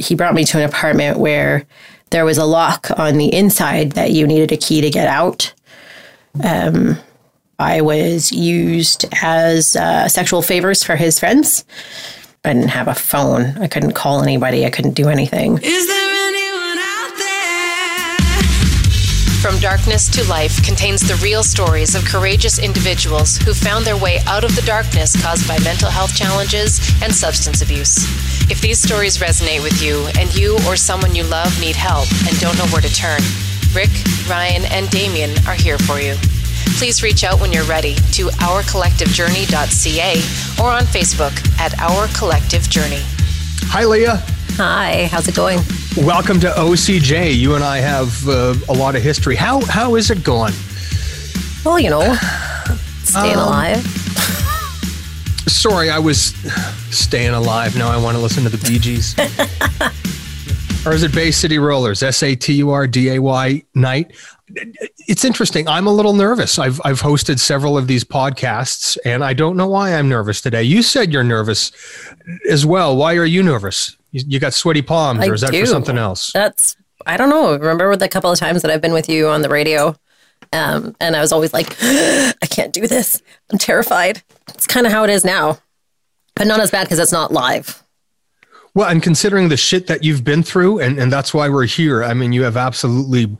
he brought me to an apartment where there was a lock on the inside that you needed a key to get out. Um, I was used as uh, sexual favors for his friends. I didn't have a phone. I couldn't call anybody. I couldn't do anything. Is there Darkness to Life contains the real stories of courageous individuals who found their way out of the darkness caused by mental health challenges and substance abuse. If these stories resonate with you and you or someone you love need help and don't know where to turn, Rick, Ryan, and Damien are here for you. Please reach out when you're ready to ourcollectivejourney.ca or on Facebook at Our Collective Journey. Hi, Leah. Hi, how's it going? Welcome to OCJ. You and I have uh, a lot of history. How how is it going? Well, you know, staying Um, alive. Sorry, I was staying alive. Now I want to listen to the Bee Gees. or is it Bay City Rollers? S A T U R D A Y night. It's interesting. I'm a little nervous. I've I've hosted several of these podcasts, and I don't know why I'm nervous today. You said you're nervous as well. Why are you nervous? You, you got sweaty palms, I or is that do. for something else? That's I don't know. Remember the couple of times that I've been with you on the radio, um, and I was always like, I can't do this. I'm terrified. It's kind of how it is now, but not as bad because it's not live. Well, and considering the shit that you've been through, and, and that's why we're here. I mean, you have absolutely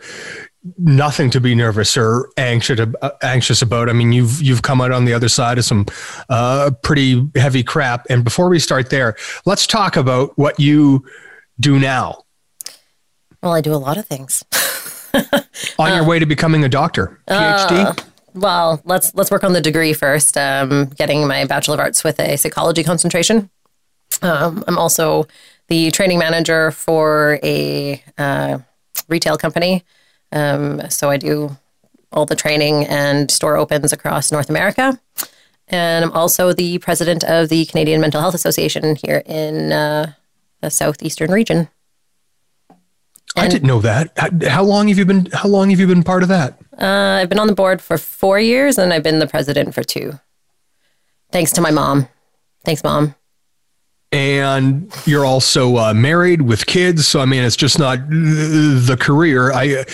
nothing to be nervous or anxious uh, anxious about. I mean, you've you've come out on the other side of some uh, pretty heavy crap. And before we start there, let's talk about what you do now Well, I do a lot of things. on your way to becoming a doctor, PhD. Well, let's let's work on the degree first. Um, getting my Bachelor of Arts with a psychology concentration. Um, I'm also the training manager for a uh, retail company. Um, so I do all the training and store opens across North America. And I'm also the president of the Canadian Mental Health Association here in uh, the southeastern region. I didn't know that. How, how long have you been? How long have you been part of that? Uh, I've been on the board for four years and I've been the president for two. Thanks to my mom. Thanks, mom. And you're also uh, married with kids. So I mean, it's just not the career. I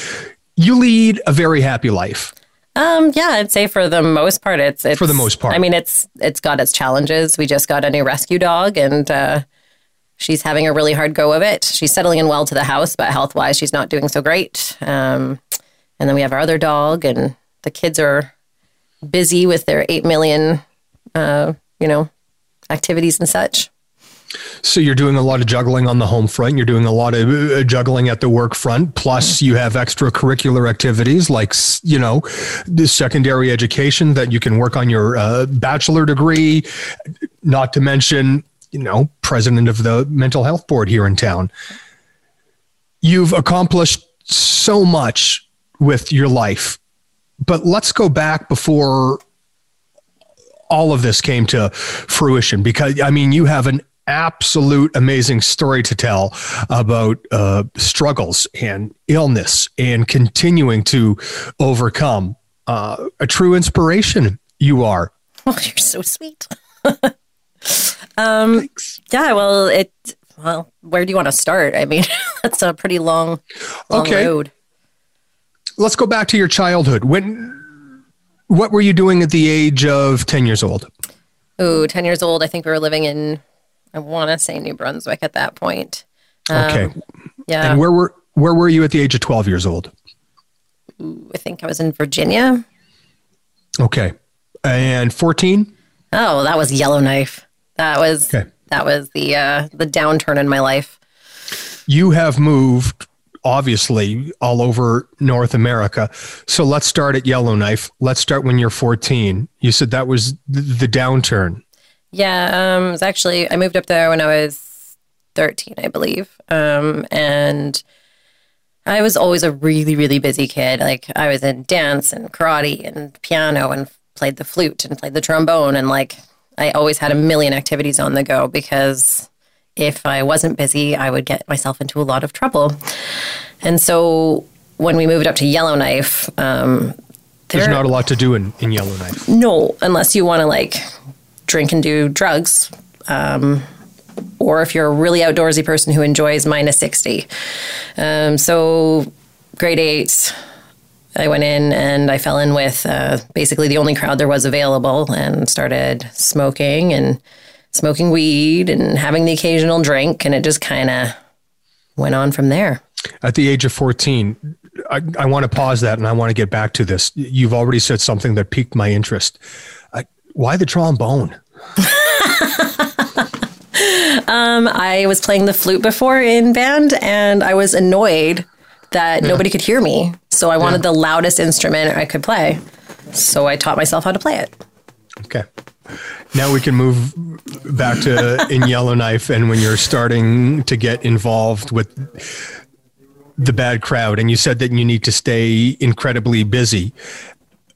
you lead a very happy life. Um, yeah, I'd say for the most part, it's, it's For the most part. I mean, it's it's got its challenges. We just got a new rescue dog, and uh, she's having a really hard go of it. She's settling in well to the house, but health wise, she's not doing so great. Um, and then we have our other dog, and the kids are busy with their eight million, uh, you know, activities and such. So you're doing a lot of juggling on the home front. You're doing a lot of uh, juggling at the work front. Plus, you have extracurricular activities like you know the secondary education that you can work on your uh, bachelor degree. Not to mention, you know, president of the mental health board here in town. You've accomplished so much with your life, but let's go back before all of this came to fruition because I mean, you have an absolute amazing story to tell about uh, struggles and illness and continuing to overcome. Uh, a true inspiration, you are. Oh, you're so sweet. um, yeah, well, it. Well, where do you want to start? I mean, that's a pretty long, long Okay. road. Let's go back to your childhood. When, what were you doing at the age of ten years old? Ooh, 10 years old. I think we were living in, I want to say New Brunswick at that point. Um, Okay, Yeah. and where were where were you at the age of twelve years old? I think I was in Virginia. Okay, and fourteen. Oh, that was Yellowknife. That was, Okay. that was the, uh, the downturn in my life. you have moved obviously all over North America. So let's start at Yellowknife. Let's start when you're 14. You said that was the downturn. Yeah, um, it was actually I moved up there when I was thirteen, I believe, um, and I was always a really, really busy kid. Like I was in dance and karate and piano and played the flute and played the trombone, and like I always had a million activities on the go because if I wasn't busy, I would get myself into a lot of trouble. And so when we moved up to Yellowknife, um, There's not a lot to do in, in Yellowknife. no, unless you want to like drink and do drugs. Um, or if you're a really outdoorsy person who enjoys minus 60. Um, so, grade eight, I went in and I fell in with uh, basically the only crowd there was available and started smoking and smoking weed and having the occasional drink. And it just kind of went on from there. At the age of 14, I, I want to pause that and I want to get back to this. You've already said something that piqued my interest. Why the trombone? Um, I was playing the flute before in band and I was annoyed that nobody could hear me. So I wanted Yeah. the loudest instrument I could play. So I taught myself how to play it. Okay. Now we can move back to in Yellowknife and when you're starting to get involved with the bad crowd and you said that you need to stay incredibly busy.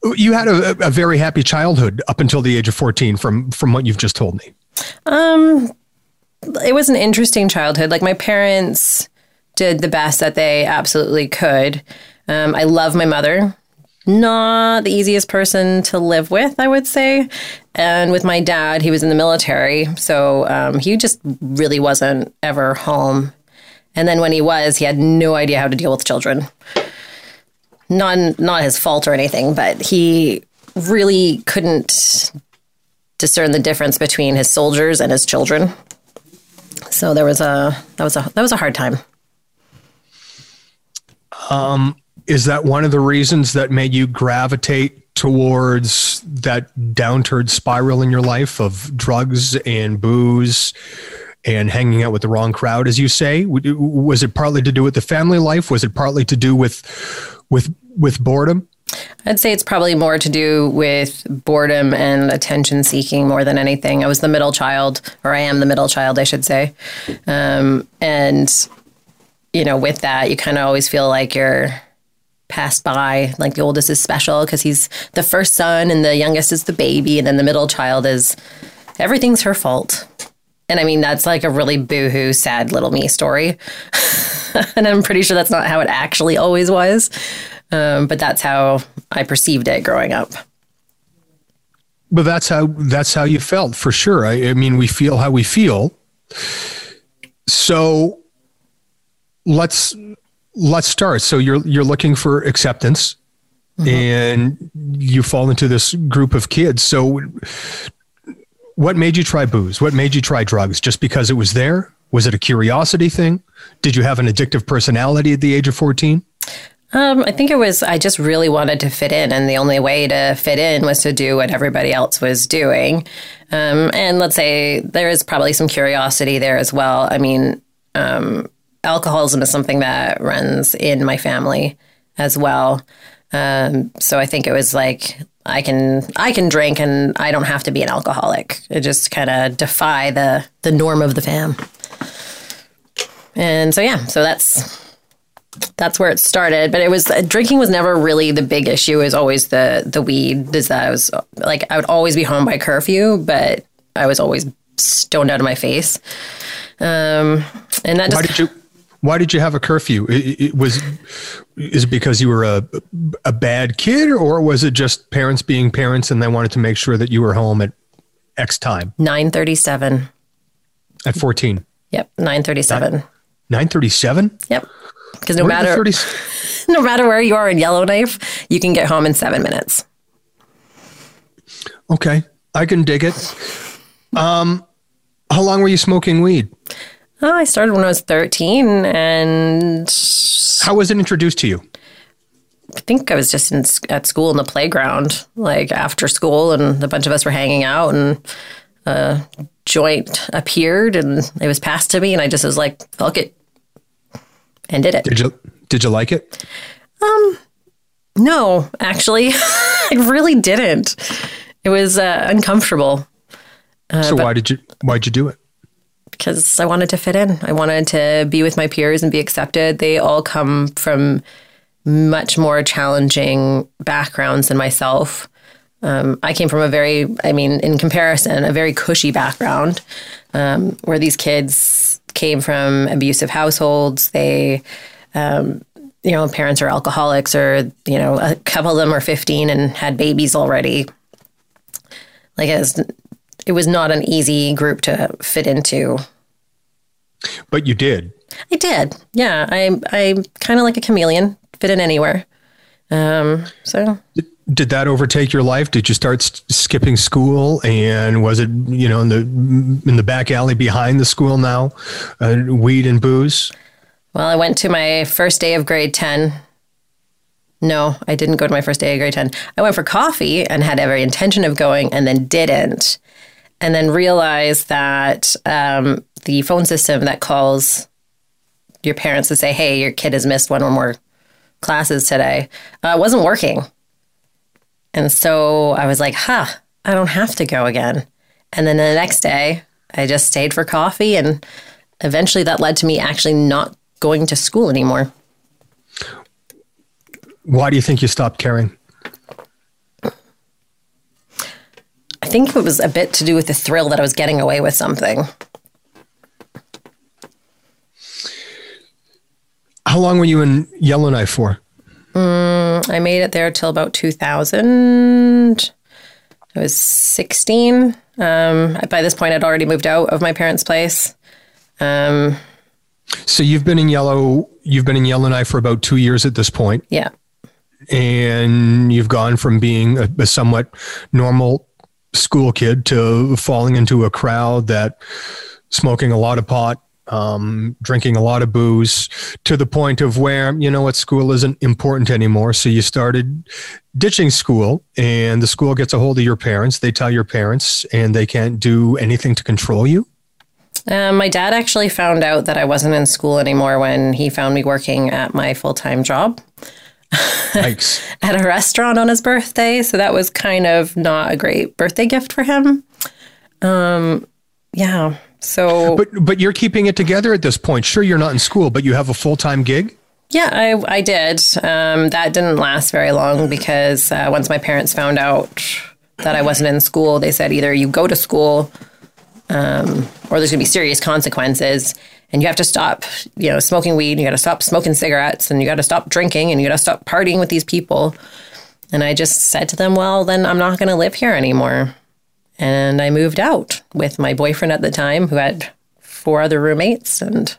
You had a, a very happy childhood up until the age of 14 from from what you've just told me. Um it was an interesting childhood. Like my parents did the best that they absolutely could. Um, I love my mother. Not the easiest person to live with, I would say. And with my dad, he was in the military, so um, he just really wasn't ever home. And then when he was, he had no idea how to deal with children. Not not his fault or anything, but he really couldn't discern the difference between his soldiers and his children. So there was a that was a that was a hard time. Um, is that one of the reasons that made you gravitate towards that downturn spiral in your life of drugs and booze and hanging out with the wrong crowd, as you say? Was it partly to do with the family life? Was it partly to do with with with boredom? I'd say it's probably more to do with boredom and attention seeking more than anything. I was the middle child, or I am the middle child, I should say. Um, and, you know, with that, you kind of always feel like you're passed by. Like the oldest is special because he's the first son and the youngest is the baby. And then the middle child is everything's her fault. And I mean, that's like a really boohoo, sad little me story. and I'm pretty sure that's not how it actually always was. Um, but that's how I perceived it growing up. But that's how that's how you felt for sure. I, I mean, we feel how we feel. So let's let's start. So you're you're looking for acceptance, and you fall into this group of kids. So, what made you try booze? What made you try drugs? Just because it was there? Was it a curiosity thing? Did you have an addictive personality at the age of fourteen? Um, I think it was, I just really wanted to fit in, and the only way to fit in was to do what everybody else was doing. Um, and let's say there is probably some curiosity there as well. I mean, um, alcoholism is something that runs in my family as well. Um, so I think it was like I can I can drink and I don't have to be an alcoholic. It just kind of defy the the norm of the fam. And so yeah, so that's that's where it started. But it was drinking was never really the big issue. It was always the the weed. Is that I was like I would always be home by curfew, but I was always stoned out of my face. Um, and that Why just did you? Why did you have a curfew? It, it was is it because you were a a bad kid, or was it just parents being parents and they wanted to make sure that you were home at X time nine thirty seven. at fourteen? Yep, nine thirty seven. Nine thirty seven. Yep. Because no matter no matter where you are in Yellowknife, you can get home in seven minutes. Okay, I can dig it. Um, how long were you smoking weed? Oh, I started when I was thirteen, and How was it introduced to you? I think I was just in, at school in the playground, like after school, and a bunch of us were hanging out, and a joint appeared, and it was passed to me, and I just was like, "Fuck it," and did it. Did you did you like it? Um, No, actually, I really didn't. It was uh, uncomfortable so why did you why'd you do it? Because I wanted to fit in. I wanted to be with my peers and be accepted. They all come from much more challenging backgrounds than myself. Um, I came from a very, I mean, in comparison, a very cushy background um, where these kids came from abusive households. They, um, you know, parents are alcoholics, or, you know, a couple of them are 15 and had babies already. Like, it was, it was not an easy group to fit into But you did. I did. Yeah, I I'm kind of like a chameleon, fit in anywhere. Um, so Did that overtake your life? Did you start s- skipping school? And was it, you know, in the in the back alley behind the school now, uh, weed and booze? Well, I went to my first day of grade 10. No, I didn't go to my first day of grade 10. I went for coffee and had every intention of going and then didn't. And then realize that um, the phone system that calls your parents to say, hey, your kid has missed one or more classes today uh, wasn't working. And so I was like, huh, I don't have to go again. And then the next day, I just stayed for coffee and eventually that led to me actually not going to school anymore. Why do you think you stopped caring? Think it was a bit to do with the thrill that I was getting away with something. How long were you in Yellowknife for? I made it there till about 2000. I was 16. Um, by this point, I'd already moved out of my parents' place. Um, So you've been in Yellow, you've been in Yellowknife for about two years at this point, yeah. and you've gone from being a, a somewhat normal school kid to falling into a crowd that smoking a lot of pot, um, drinking a lot of booze, to the point of where you know what school isn't important anymore. So you started ditching school, and the school gets a hold of your parents. They tell your parents, and they can't do anything to control you. Um, my dad actually found out that I wasn't in school anymore when he found me working at my full time job. at a restaurant on his birthday. So that was kind of not a great birthday gift for him. Um, yeah. So But but you're keeping it together at this point. Sure, you're not in school, but you have a full time gig. Yeah, I, I did. Um, that didn't last very long because uh, once my parents found out that I wasn't in school, they said either you go to school um, or there's going to be serious consequences and you have to stop, you know, smoking weed, you got to stop smoking cigarettes and you got to stop drinking and you got to stop partying with these people. And I just said to them, well, then I'm not going to live here anymore. And I moved out with my boyfriend at the time who had four other roommates and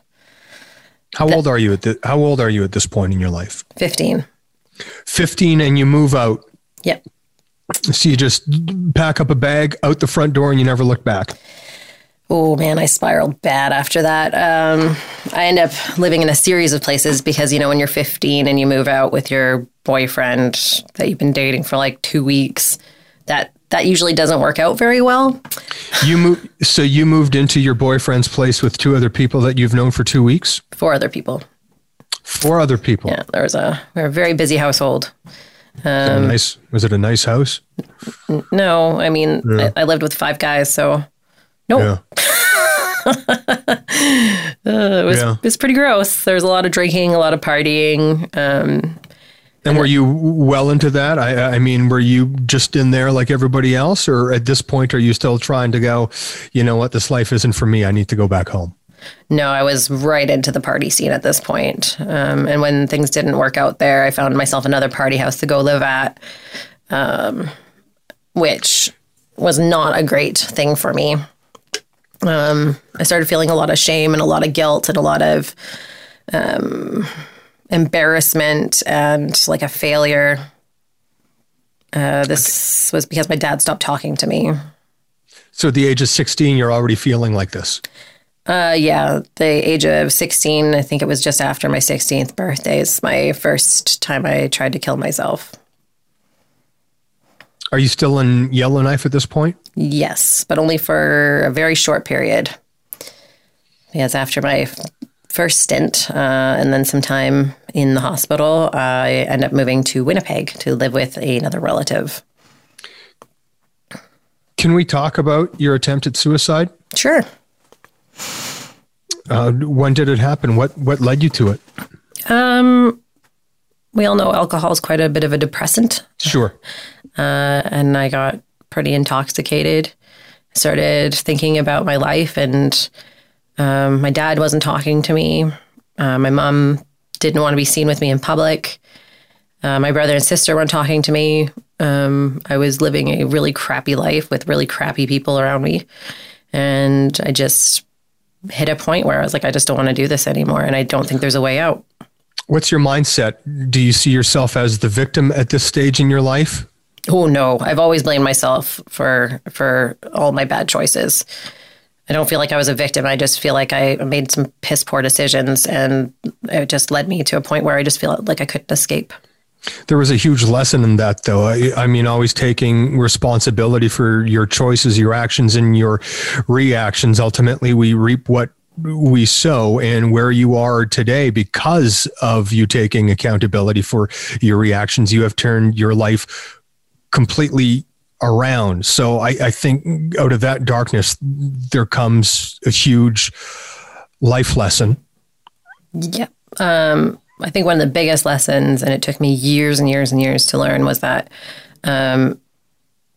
How old are you at the, How old are you at this point in your life? 15. Fifteen, and you move out. Yep. So you just pack up a bag out the front door, and you never look back. Oh man, I spiraled bad after that. Um, I end up living in a series of places because you know when you're 15 and you move out with your boyfriend that you've been dating for like two weeks, that that usually doesn't work out very well. You move. So you moved into your boyfriend's place with two other people that you've known for two weeks. Four other people. Four other people. Yeah, there was a we are a very busy household. A nice. Was it a nice house? No, I mean I, I lived with five guys, so no, Yeah. it was Yeah. it was pretty gross. There was a lot of drinking, a lot of partying. Um, And were you well into that? I, I mean, were you just in there like everybody else, or at this point, are you still trying to go? You know what? This life isn't for me. I need to go back home. No, I was right into the party scene at this point. Um, and when things didn't work out there, I found myself another party house to go live at, um, which was not a great thing for me. Um, I started feeling a lot of shame and a lot of guilt and a lot of um, embarrassment and like a failure. Uh, this was because my dad stopped talking to me. So at the age of sixteen, you're already feeling like this. Uh, yeah, the age of 16, I think it was just after my 16th birthday, is my first time I tried to kill myself. Are you still in Yellowknife at this point? Yes, but only for a very short period. Because after my first stint uh, and then some time in the hospital, I end up moving to Winnipeg to live with another relative. Can we talk about your attempt at suicide? Sure. Uh, when did it happen? What what led you to it? Um, we all know alcohol is quite a bit of a depressant. Sure. uh, and I got pretty intoxicated. Started thinking about my life, and um, my dad wasn't talking to me. Uh, my mom didn't want to be seen with me in public. Uh, my brother and sister weren't talking to me. Um, I was living a really crappy life with really crappy people around me, and I just hit a point where I was like, I just don't want to do this anymore. And I don't think there's a way out. What's your mindset? Do you see yourself as the victim at this stage in your life? Oh no, I've always blamed myself for for all my bad choices. I don't feel like I was a victim. I just feel like I made some piss poor decisions and it just led me to a point where I just feel like I couldn't escape. There was a huge lesson in that, though. I, I, mean, always taking responsibility for your choices, your actions, and your reactions. Ultimately, we reap what we sow, and where you are today, because of you taking accountability for your reactions, you have turned your life completely around. So I, I think out of that darkness, there comes a huge life lesson. Yeah. Um, I think one of the biggest lessons, and it took me years and years and years to learn, was that um,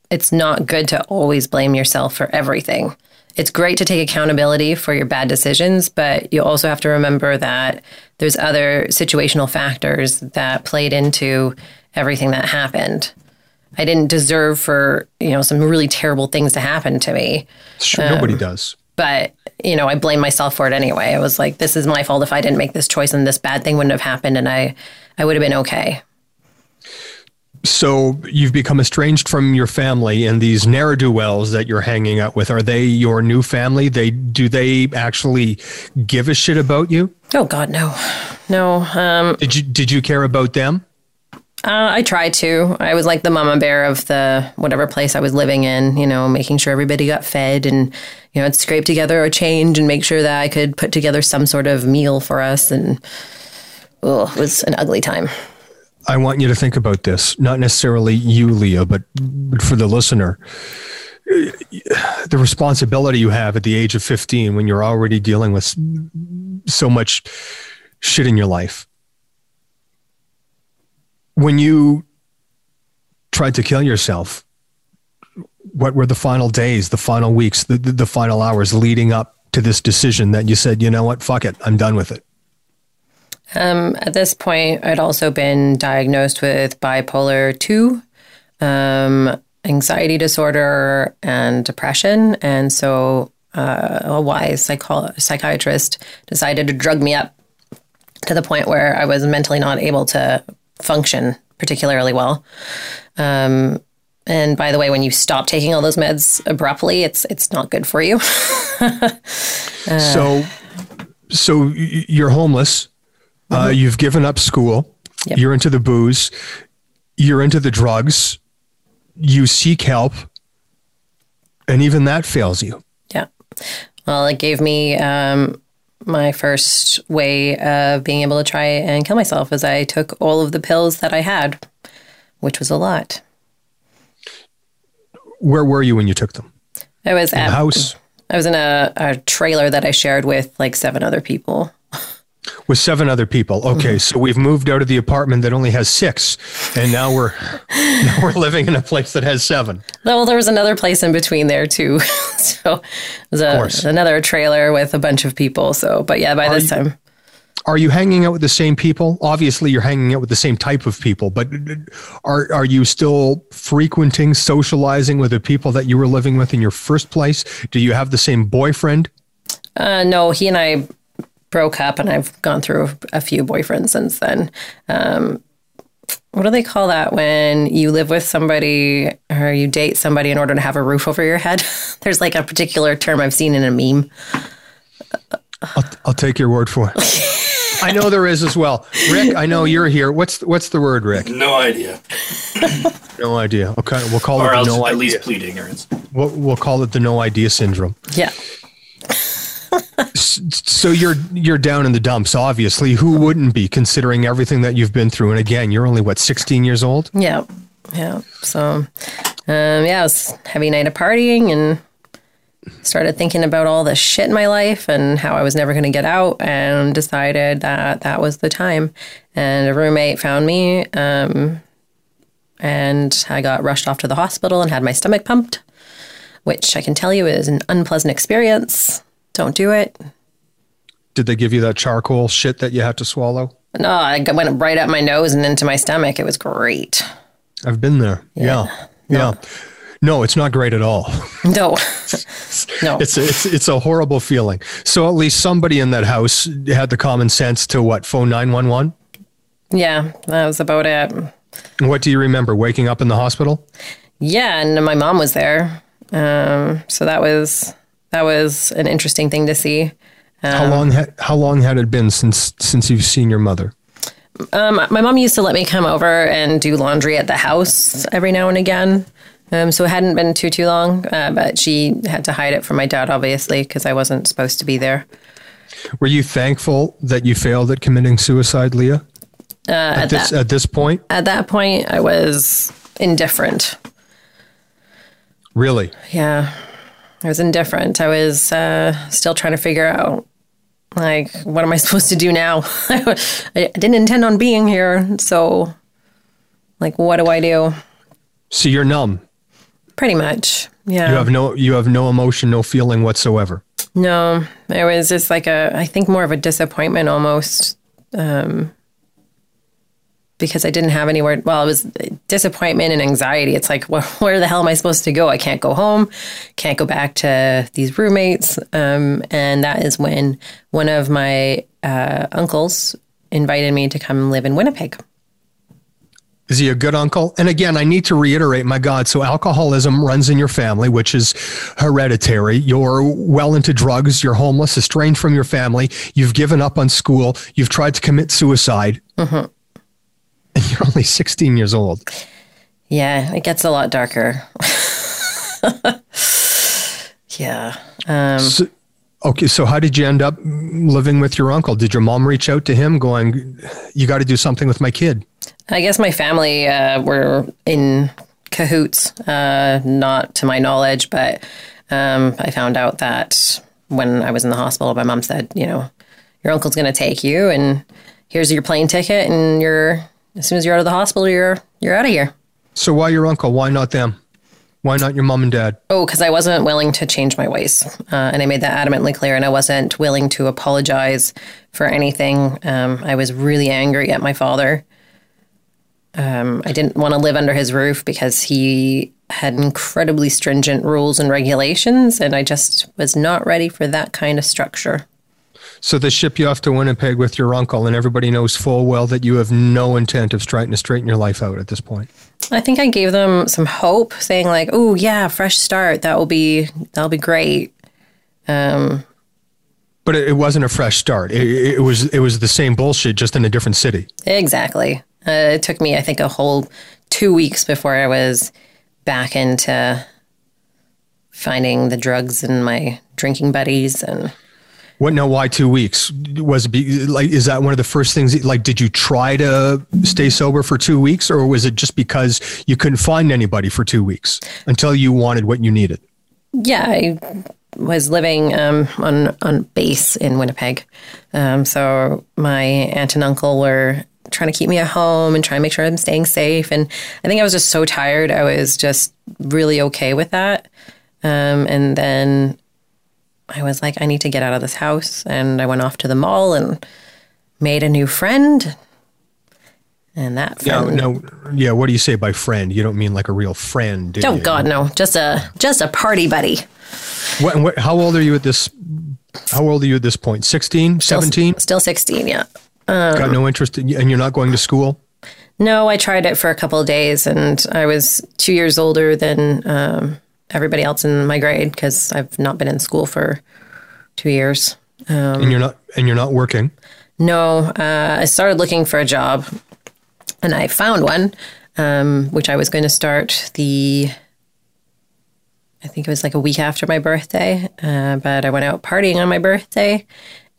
it's not good to always blame yourself for everything. It's great to take accountability for your bad decisions, but you also have to remember that there's other situational factors that played into everything that happened. I didn't deserve for, you know, some really terrible things to happen to me. Sure, um, nobody does. But, you know, I blame myself for it anyway. I was like, this is my fault if I didn't make this choice and this bad thing wouldn't have happened and I I would have been okay. So you've become estranged from your family and these ne'er do wells that you're hanging out with, are they your new family? They do they actually give a shit about you? Oh God, no. No. Um, did you did you care about them? Uh, I tried to. I was like the mama bear of the whatever place I was living in, you know, making sure everybody got fed and, you know, I'd scrape together a change and make sure that I could put together some sort of meal for us. And oh, it was an ugly time. I want you to think about this, not necessarily you, Leah, but, but for the listener. The responsibility you have at the age of 15 when you're already dealing with so much shit in your life when you tried to kill yourself, what were the final days, the final weeks, the, the, the, final hours leading up to this decision that you said, you know what, fuck it, I'm done with it? Um, at this point, I'd also been diagnosed with bipolar 2, um, anxiety disorder, and depression. And so uh, a wise psycho- psychiatrist decided to drug me up to the point where I was mentally not able to function particularly well. Um, and by the way, when you stop taking all those meds abruptly, it's it's not good for you. uh, so, so you're homeless. Uh, mm-hmm. you've given up school. Yep. You're into the booze. You're into the drugs. You seek help, and even that fails you. Yeah. Well, it gave me um, my first way of being able to try and kill myself as I took all of the pills that I had, which was a lot. Where were you when you took them? I was in at house. I was in a, a trailer that I shared with like seven other people with seven other people. Okay, mm-hmm. so we've moved out of the apartment that only has six, and now we're now we're living in a place that has seven. Well, there was another place in between there too. so it was a, another trailer with a bunch of people. So, but yeah, by are this you, time. Are you hanging out with the same people? Obviously, you're hanging out with the same type of people, but are are you still frequenting, socializing with the people that you were living with in your first place? Do you have the same boyfriend? Uh, no, he and I broke up and I've gone through a few boyfriends since then. Um, what do they call that when you live with somebody or you date somebody in order to have a roof over your head? There's like a particular term I've seen in a meme. I'll, I'll take your word for it. I know there is as well. Rick, I know you're here. What's what's the word, Rick? No idea. no idea. Okay, we'll call or it else no at idea. least plead ignorance. We'll, we'll call it the no idea syndrome. Yeah so you're you're down in the dumps obviously. Who wouldn't be considering everything that you've been through? And again you're only what 16 years old? Yeah. Yeah. So um, yeah it was heavy night of partying and started thinking about all the shit in my life and how i was never going to get out and decided that that was the time. And a roommate found me um, and i got rushed off to the hospital and had my stomach pumped which i can tell you is an unpleasant experience don't do it. Did they give you that charcoal shit that you had to swallow? No, I went right up my nose and into my stomach. It was great. I've been there. Yeah. Yeah. yeah. No, it's not great at all. No, no. It's a, it's it's a horrible feeling. So at least somebody in that house had the common sense to what phone nine one one. yeah, that was about it. What do you remember? Waking up in the hospital? Yeah, and my mom was there, um, so that was that was an interesting thing to see. how long had how long had it been since since you've seen your mother? Um, my mom used to let me come over and do laundry at the house every now and again. Um, so it hadn't been too too long, uh, but she had to hide it from my dad, obviously, because I wasn't supposed to be there. Were you thankful that you failed at committing suicide, Leah? Uh, At at this that at this point, at that point, I was indifferent. really? Yeah, I was indifferent. I was uh, still trying to figure out, like, what am I supposed to do now? I didn't intend on being here, so, like, what do I do? So you're numb. Pretty much, yeah. You have no you have no emotion, no feeling whatsoever. No, it was just like a, I think more of a disappointment almost, um, because I didn't have anywhere. Well, it was disappointment and anxiety. It's like, well, where the hell am I supposed to go? I can't go home, can't go back to these roommates. Um, and that is when one of my uh, uncles invited me to come live in Winnipeg. Is he a good uncle? And again, I need to reiterate, my God, so alcoholism runs in your family, which is hereditary. You're well into drugs. You're homeless, estranged from your family. You've given up on school. You've tried to commit suicide. And you're only 16 years old. Yeah, it gets a lot darker. yeah. Um, So, okay, so how did you end up living with your uncle? Did your mom reach out to him going, You got to do something with my kid? I guess my family uh, were in cahoots, uh, not to my knowledge, but um, I found out that when I was in the hospital, my mom said, you know, your uncle's going to take you, and here's your plane ticket, and you're as soon as you're out of the hospital, you're you're out of here. So why your uncle? Why not them? Why not your mom and dad? Oh, because I wasn't willing to change my ways. Uh, and I made that adamantly clear. And I wasn't willing to apologize for anything. Um, I was really angry at my father. Um, I didn't want to live under his roof because he had incredibly stringent rules and regulations. And I just was not ready for that kind of structure. So they ship you off to Winnipeg with your uncle, and everybody knows full well that you have no intent of trying to straighten your life out at this point. I think I gave them some hope, saying like, "Oh yeah, fresh start. That will be that'll be great." Um, But it, it wasn't a fresh start. It, it was it was the same bullshit, just in a different city. Exactly. Uh, it took me, I think, a whole two weeks before I was back into finding the drugs and my drinking buddies. And What? No, why two weeks? Was it be, like? Is that one of the first things? Like, did you try to stay sober for two weeks, or was it just because you couldn't find anybody for two weeks until you wanted what you needed? yeah, I was living um, on on base in Winnipeg. Um, so my aunt and uncle were trying to keep me at home and trying to make sure I'm staying safe. And I think I was just so tired. I was just really okay with that. Um, and then I was like, I need to get out of this house. And I went off to the mall and made a new friend. And that No, friend, no, yeah. What do you say by friend? You don't mean like a real friend, do oh you? God, no, just a just a party buddy. What, what, how old are you at this? How old are you at this point? 16, 17? Still 16, yeah. Got no interest, in, and you're not going to school. No, I tried it for a couple of days, and I was two years older than um, everybody else in my grade because I've not been in school for two years. and you're not and you're not working. No, uh, I started looking for a job, and I found one, um, which I was going to start the. I think it was like a week after my birthday, uh, but I went out partying on my birthday,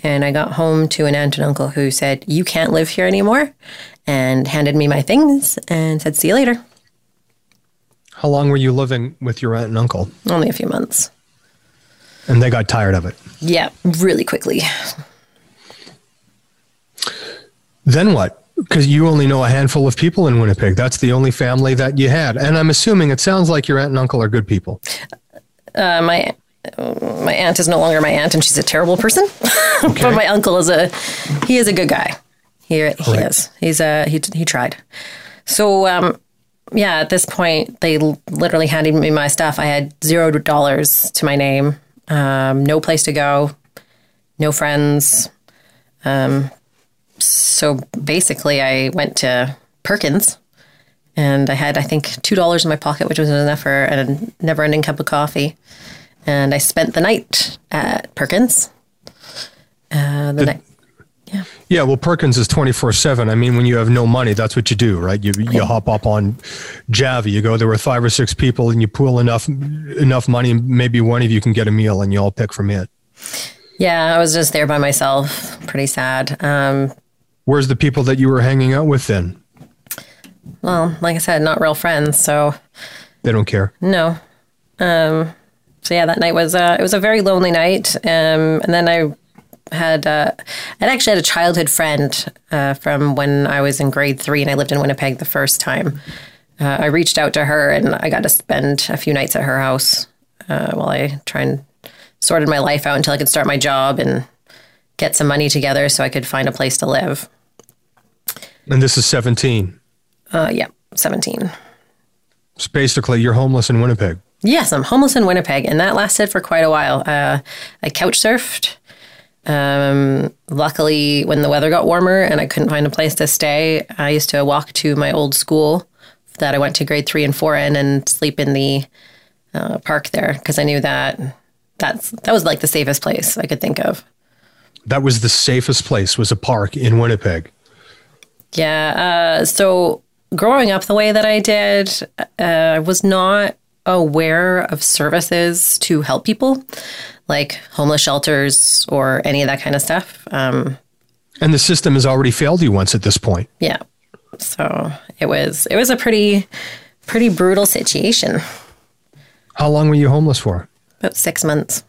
and I got home to an aunt and uncle who said, "You can't live here anymore," and handed me my things and said, "See you later." How long were you living with your aunt and uncle? Only a few months. And they got tired of it. Yeah, really quickly. Then what? Because you only know a handful of people in Winnipeg. That's the only family that you had. And I'm assuming it sounds like your aunt and uncle are good people. Uh, my my aunt is no longer my aunt, and she's a terrible person. Okay. but my uncle is a he is a good guy. He he Right. is. He's a he he tried. So um, yeah, at this point, they literally handed me my stuff. I had zero dollars to my name, um, no place to go, no friends. Um, so basically, I went to Perkins and I had, I think, $2 in my pocket, which was enough for a never ending cup of coffee. And I spent the night at Perkins. Uh, the night. Yeah, well, Perkins is twenty four seven. I mean, when you have no money, that's what you do, right? You you hop up on Javi. You go there with five or six people, and you pool enough enough money, and maybe one of you can get a meal, and you all pick from it. Yeah, I was just there by myself. Pretty sad. Um, Where's the people that you were hanging out with then? well, like I said, not real friends. So They don't care. No. Um, so yeah, that night was uh, it was a very lonely night. Um, and then I had uh, I actually had a childhood friend uh, from when I was in grade three, and I lived in Winnipeg the first time. Uh, I reached out to her, and I got to spend a few nights at her house uh, while I try and sorted my life out until I could start my job and get some money together so I could find a place to live. And this is seventeen. Uh, yeah, seventeen. It's basically you're homeless in Winnipeg. Yes, I'm homeless in Winnipeg, and that lasted for quite a while. Uh, I couch surfed. Um, luckily, when the weather got warmer and I couldn't find a place to stay, I used to walk to my old school that I went to grade three and four in and sleep in the uh, park there because I knew that that's that was like the safest place I could think of. That was the safest place. Was a park in Winnipeg. Yeah. Uh, so growing up the way that I did, uh, I was not aware of services to help people, like homeless shelters or any of that kind of stuff. Um, And the system has already failed you once at this point. yeah. So it was it was a pretty pretty brutal situation. How long were you homeless for? About six months.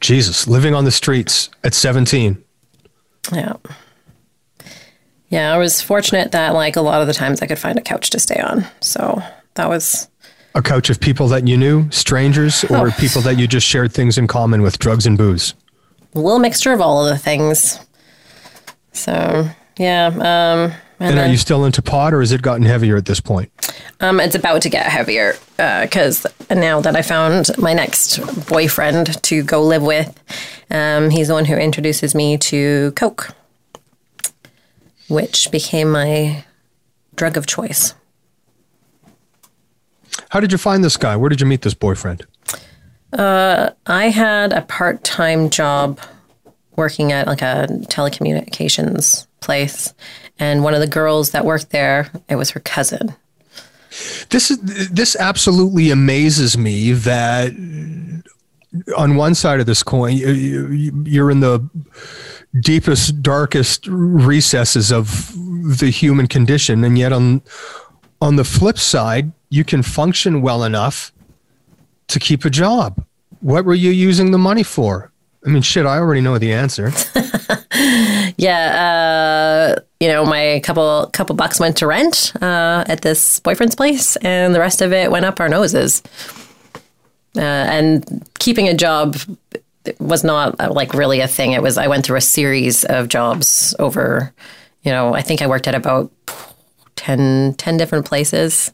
Jesus, living on the streets at 17. Yeah. Yeah, I was fortunate that like a lot of the times I could find a couch to stay on. So that was A couch of people that you knew, strangers, or Oh. people that you just shared things in common with, drugs and booze. a little mixture of all of the things. So yeah, um, And are you still into pot, or has it gotten heavier at this point? um, it's about to get heavier because now that I found my next boyfriend to go live with, um, he's the one who introduces me to coke, which became my drug of choice. How did you find this guy? Where did you meet this boyfriend? Uh, I had a part time job working at like a telecommunications place. And one of the girls that worked there, it was her cousin. This is this absolutely amazes me that on one side of this coin you- you- you're in the deepest darkest recesses of the human condition and yet on on the flip side you can function well enough to keep a job what were you using the money for i mean shit i already know the answer Yeah, uh, you know, my couple couple bucks went to rent uh, at this boyfriend's place, and the rest of it went up our noses. Uh, and keeping a job was not uh, like really a thing. It was I went through a series of jobs over, you know, I think I worked at about 10, 10 different places.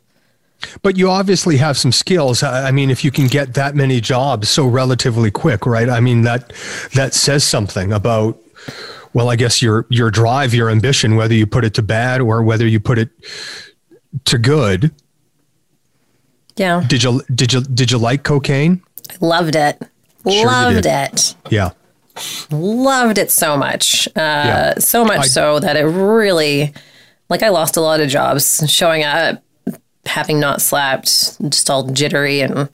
But you obviously have some skills. I mean, if you can get that many jobs so relatively quick, right? I mean, that that says something about, well, I guess your your drive, your ambition, whether you put it to bad or whether you put it to good. Yeah, Did you did you did you like cocaine? I loved it. you loved it. Yeah. loved it so much. Uh, Yeah. So much I- so that it really, like, I lost a lot of jobs showing up, having not slept, just all jittery and,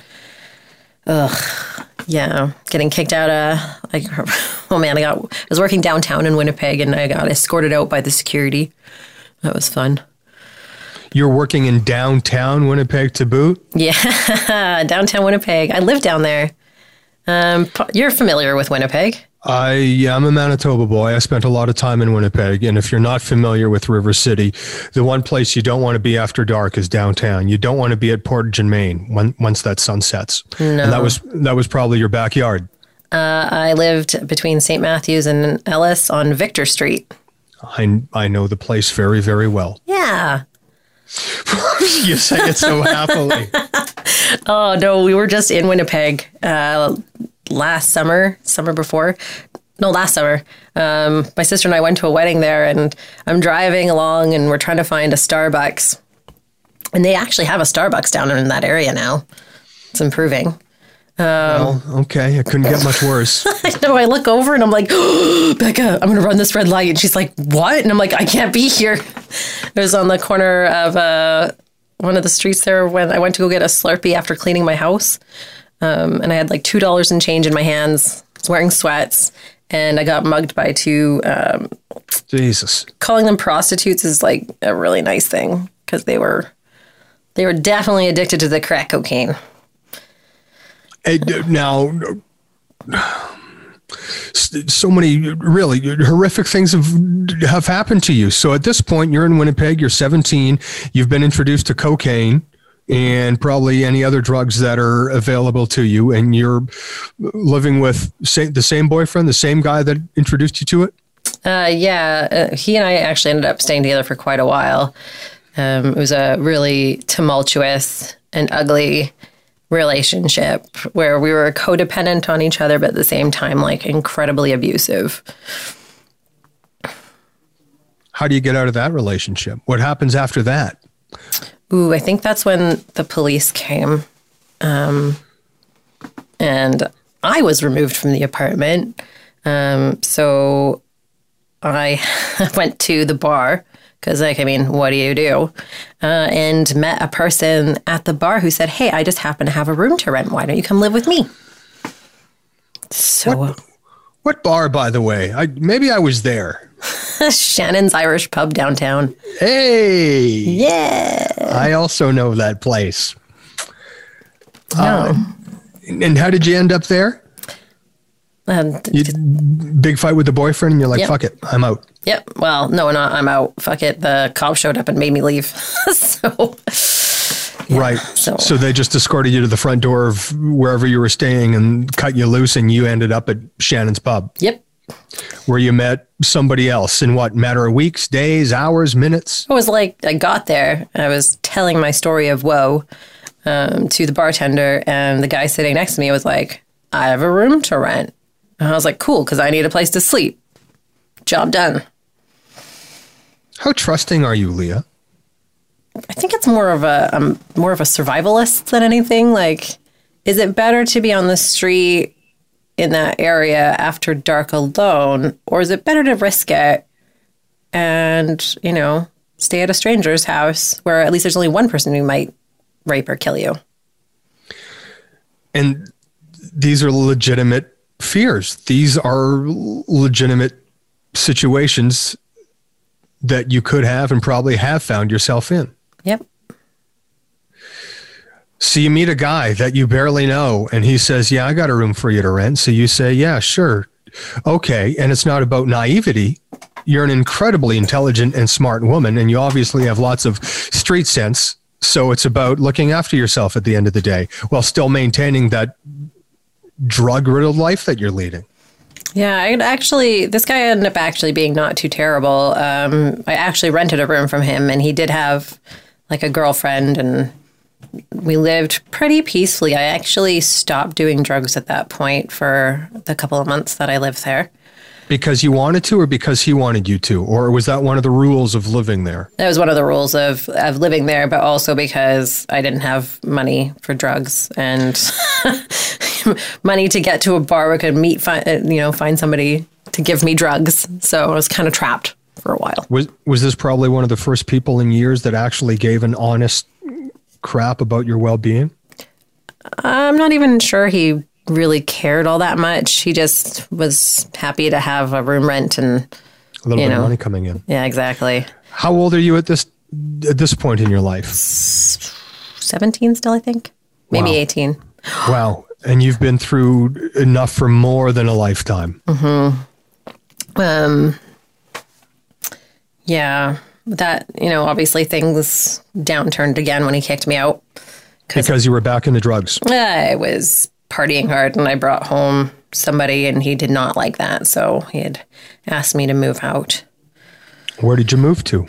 ugh, yeah, getting kicked out of, like, oh man, I got, I was working downtown in Winnipeg and I got escorted out by the security. That was fun. You're working in downtown Winnipeg to boot. Yeah, downtown Winnipeg. I live down there. Um, you're familiar with Winnipeg. I I'm a Manitoba boy. I spent a lot of time in Winnipeg. And if you're not familiar with River City, the one place you don't want to be after dark is downtown. You don't want to be at Portage and Main when, once that sun sets. And that was that was probably your backyard. I lived between St. Matthews and Ellice on Victor Street. I I know the place very very well. Yeah. you say it so happily. Oh no, we were just in Winnipeg uh, last summer, summer before. No, last summer. Um, my sister and I went to a wedding there, and I'm driving along, and we're trying to find a Starbucks. And they actually have a Starbucks down in that area now. It's improving. well, okay, it couldn't get much worse. No, I look over and I'm like, Becca, I'm gonna run this red light, and she's like, "What?" And I'm like, "I can't be here." It was on the corner of uh, one of the streets there when I went to go get a Slurpee after cleaning my house, um, and I had like two dollars in change in my hands. I was wearing sweats, and I got mugged by two. Um, Jesus. calling them prostitutes is like a really nice thing because they were they were definitely addicted to the crack cocaine. Hey, d- now, so many really horrific things have have happened to you. So at this point, you're in Winnipeg. You're 17. You've been introduced to cocaine and probably any other drugs that are available to you, and you're living with the same boyfriend, the same guy that introduced you to it. Uh, yeah, uh, he and I actually ended up staying together for quite a while. Um, it was a really tumultuous and ugly relationship where we were codependent on each other, but at the same time, like incredibly abusive. How do you get out of that relationship? What happens after that? Ooh, I think that's when the police came. Um, and I was removed from the apartment. Um, so I went to the bar because, like, I mean, what do you do? Uh, and met a person at the bar who said, Hey, I just happen to have a room to rent. Why don't you come live with me? So, What bar, by the way? I maybe I was there. Shannon's Irish pub downtown. Hey, Yeah. I also know that place. No. And how did you end up there? Um, You, big fight with the boyfriend, and you're like, Yep. "Fuck it, I'm out." Yep. Well, no, not I'm out. Fuck it. The cop showed up and made me leave. so right. so- So. they just escorted you to the front door of wherever you were staying and cut you loose, and you ended up at Shannon's pub, yep. where you met somebody else in what matter of weeks, days, hours, minutes. It was like I got there. I was telling my story of woe um, to the bartender, and the guy sitting next to me was like, "I have a room to rent." And I was like, "Cool," because I need a place to sleep. Job done. How trusting are you, Leah? I think it's more of a um, more of a survivalist than anything. Like, is it better to be on the street in that area after dark alone, or is it better to risk it and you know stay at a stranger's house where at least there's only one person who might rape or kill you? And these are legitimate fears. These are legitimate situations that you could have and probably have found yourself in. Yep. So you meet a guy that you barely know, and he says, Yeah, I got a room for you to rent. So you say, Yeah, sure. Okay. And it's not about naivety. You're an incredibly intelligent and smart woman, and you obviously have lots of street sense. So it's about looking after yourself at the end of the day while still maintaining that drug riddled life that you're leading. Yeah, I actually, this guy ended up actually being not too terrible. Um, I actually rented a room from him, and he did have like a girlfriend, and we lived pretty peacefully. I actually stopped doing drugs at that point for the couple of months that I lived there. Because you wanted to, or because he wanted you to? Or was that one of the rules of living there? That was one of the rules of, of living there, but also because I didn't have money for drugs and money to get to a bar where I could meet, find, uh, you know, find somebody to give me drugs. So I was kind of trapped for a while. Was was this probably one of the first people in years that actually gave an honest crap about your well being? I'm not even sure he really cared all that much. He just was happy to have a room rent and A little bit of money coming in. yeah, exactly. How old are you at this at this point in your life? 17 still, I think. Maybe Wow. 18. Wow. And you've been through enough for more than a lifetime. Um yeah, that, you know, obviously things downturned again when he kicked me out. Because you were back into drugs. I was partying hard and I brought home somebody and he did not like that. So he had asked me to move out. Where did you move to?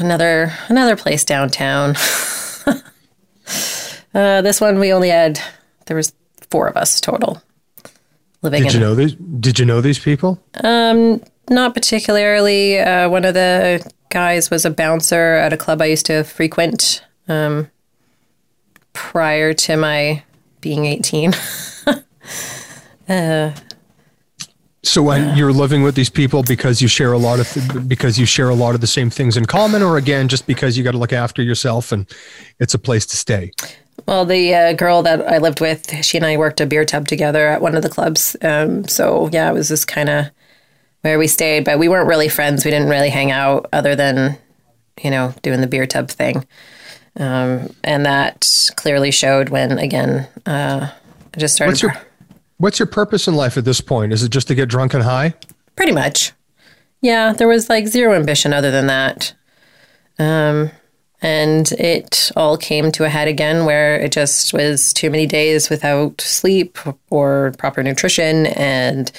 another another place downtown. uh, this one we only had there was four of us total living Did in you know these? Did you know these people? Not particularly. Uh, one of the guys was a bouncer at a club I used to frequent um, prior to my being 18. So when you're living with these people because you share a lot of because you share a lot of the same things in common, or again just because you got to look after yourself and it's a place to stay. well, the uh, girl that I lived with, she and I worked a beer tub together at one of the clubs. Um, so, yeah, it was just kind of where we stayed, but we weren't really friends. We didn't really hang out other than, you know, doing the beer tub thing. Um, and that clearly showed when, again, uh, I just started. What's your What's your purpose in life at this point? Is it just to get drunk and high? Pretty much. Yeah, there was like zero ambition other than that. Um, and it all came to a head again where it just was too many days without sleep or proper nutrition and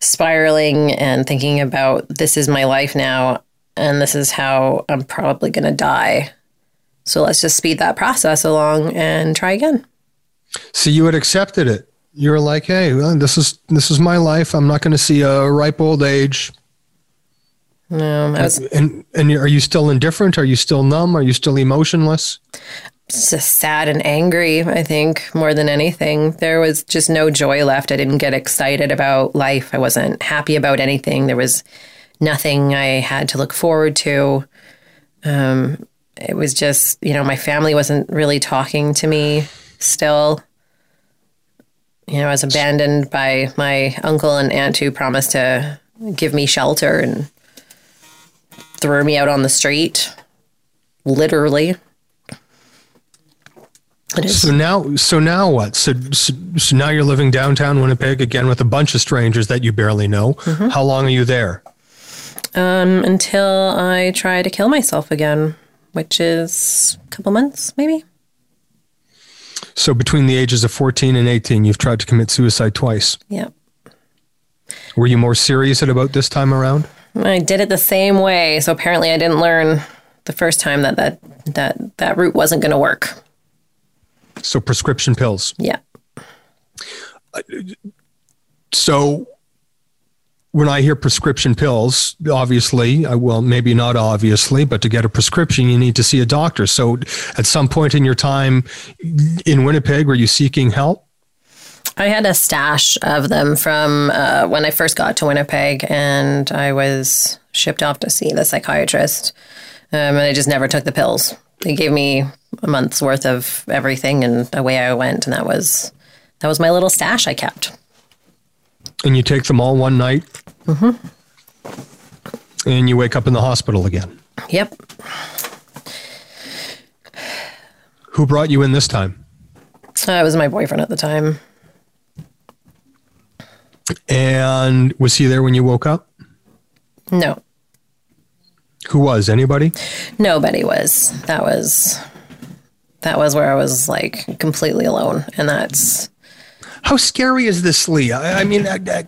spiraling and thinking about this is my life now and this is how I'm probably going to die. So let's just speed that process along and try again. So you had accepted it. You were like, "Hey, well, this is this is my life. I'm not going to see a ripe old age." Um, I was And and are you still indifferent? Are you still numb? Are you still emotionless? Just sad and angry, I think, more than anything. There was just no joy left. I didn't get excited about life. I wasn't happy about anything. There was nothing I had to look forward to. Um, it was just, you know, my family wasn't really talking to me still. You know, I was abandoned by my uncle and aunt who promised to give me shelter and threw me out on the street, literally. So now, so now what? So, so, so now you're living downtown Winnipeg again with a bunch of strangers that you barely know. How long are you there? um, until I try to kill myself again, which is a couple months, maybe. So between the ages of 14 and 18, you've tried to commit suicide twice. Yeah. Were you more serious about this time around? I did it the same way, so apparently I didn't learn the first time that that that, that route wasn't going to work. So prescription pills. Yeah. So when I hear prescription pills, obviously, well, maybe not obviously, but to get a prescription, you need to see a doctor. So at some point in your time in Winnipeg, were you seeking help? I had a stash of them from uh, when I first got to Winnipeg, and I was shipped off to see the psychiatrist. Um, and I just never took the pills. They gave me a month's worth of everything, and away I went. And that was that was my little stash I kept. And you take them all one night? Mm-hmm. And you wake up in the hospital again. Yep. Who brought you in this time? Uh, it was my boyfriend at the time. And was he there when you woke up? No, Who was? Anybody? nobody was. That was that was where I was like completely alone, and that's How scary is this, Lee? I, I mean, I, I,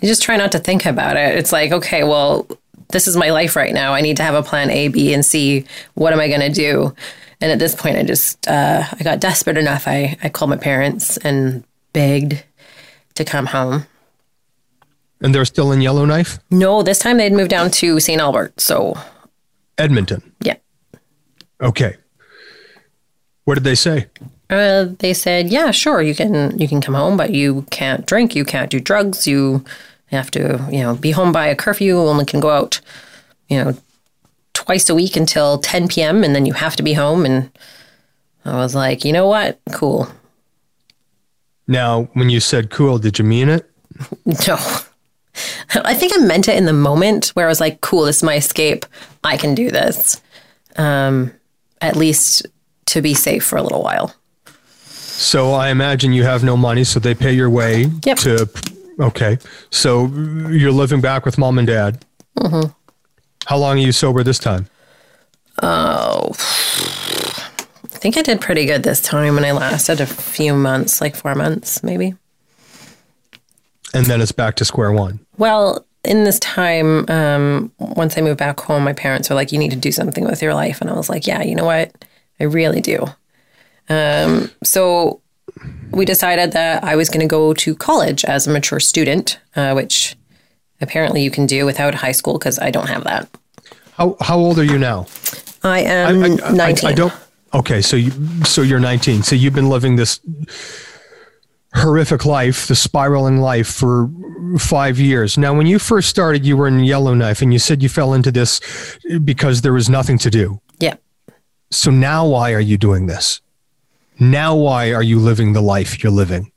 you just try not to think about it. It's like, okay, well, this is my life right now. I need to have a plan A, B, and C. What am I going to do? And at this point, I just uh, I got desperate enough. I I called my parents and begged to come home. And they're still in Yellowknife, No, this time they'd moved down to St. Albert. So Edmonton. yeah, Okay. What did they say? uh, they said, yeah, sure, you can you can come home, but you can't drink, you can't do drugs, you have to you know be home by a curfew. Only can go out, you know, twice a week until 10 p.m. and then you have to be home. And I was like, you know what? Cool. Now, when you said cool, did you mean it? No. I think I meant it in the moment where I was like, cool, this is my escape. I can do this. Um, at least to be safe for a little while. So I imagine you have no money, so they pay your way Yep. to. Okay. So you're living back with mom and dad. Mm-hmm. How long are you sober this time? Oh, I think I did pretty good this time and I lasted a few months, like four months maybe. And then it's back to square one. Well, in this time, um, once I moved back home, my parents were like, "You need to do something with your life," and I was like, "Yeah, you know what? I really do." Um, so we decided that I was going to go to college as a mature student, uh, which apparently you can do without high school because I don't have that. How how old are you now? I am I, I- I- nineteen. I don't. Okay, so you so you're 19. So you've been living this horrific life, the spiraling life for five years. Now, when you first started, you were in Yellowknife, and you said you fell into this because there was nothing to do. yeah. So now, why are you doing this? Now, why are you living the life you're living?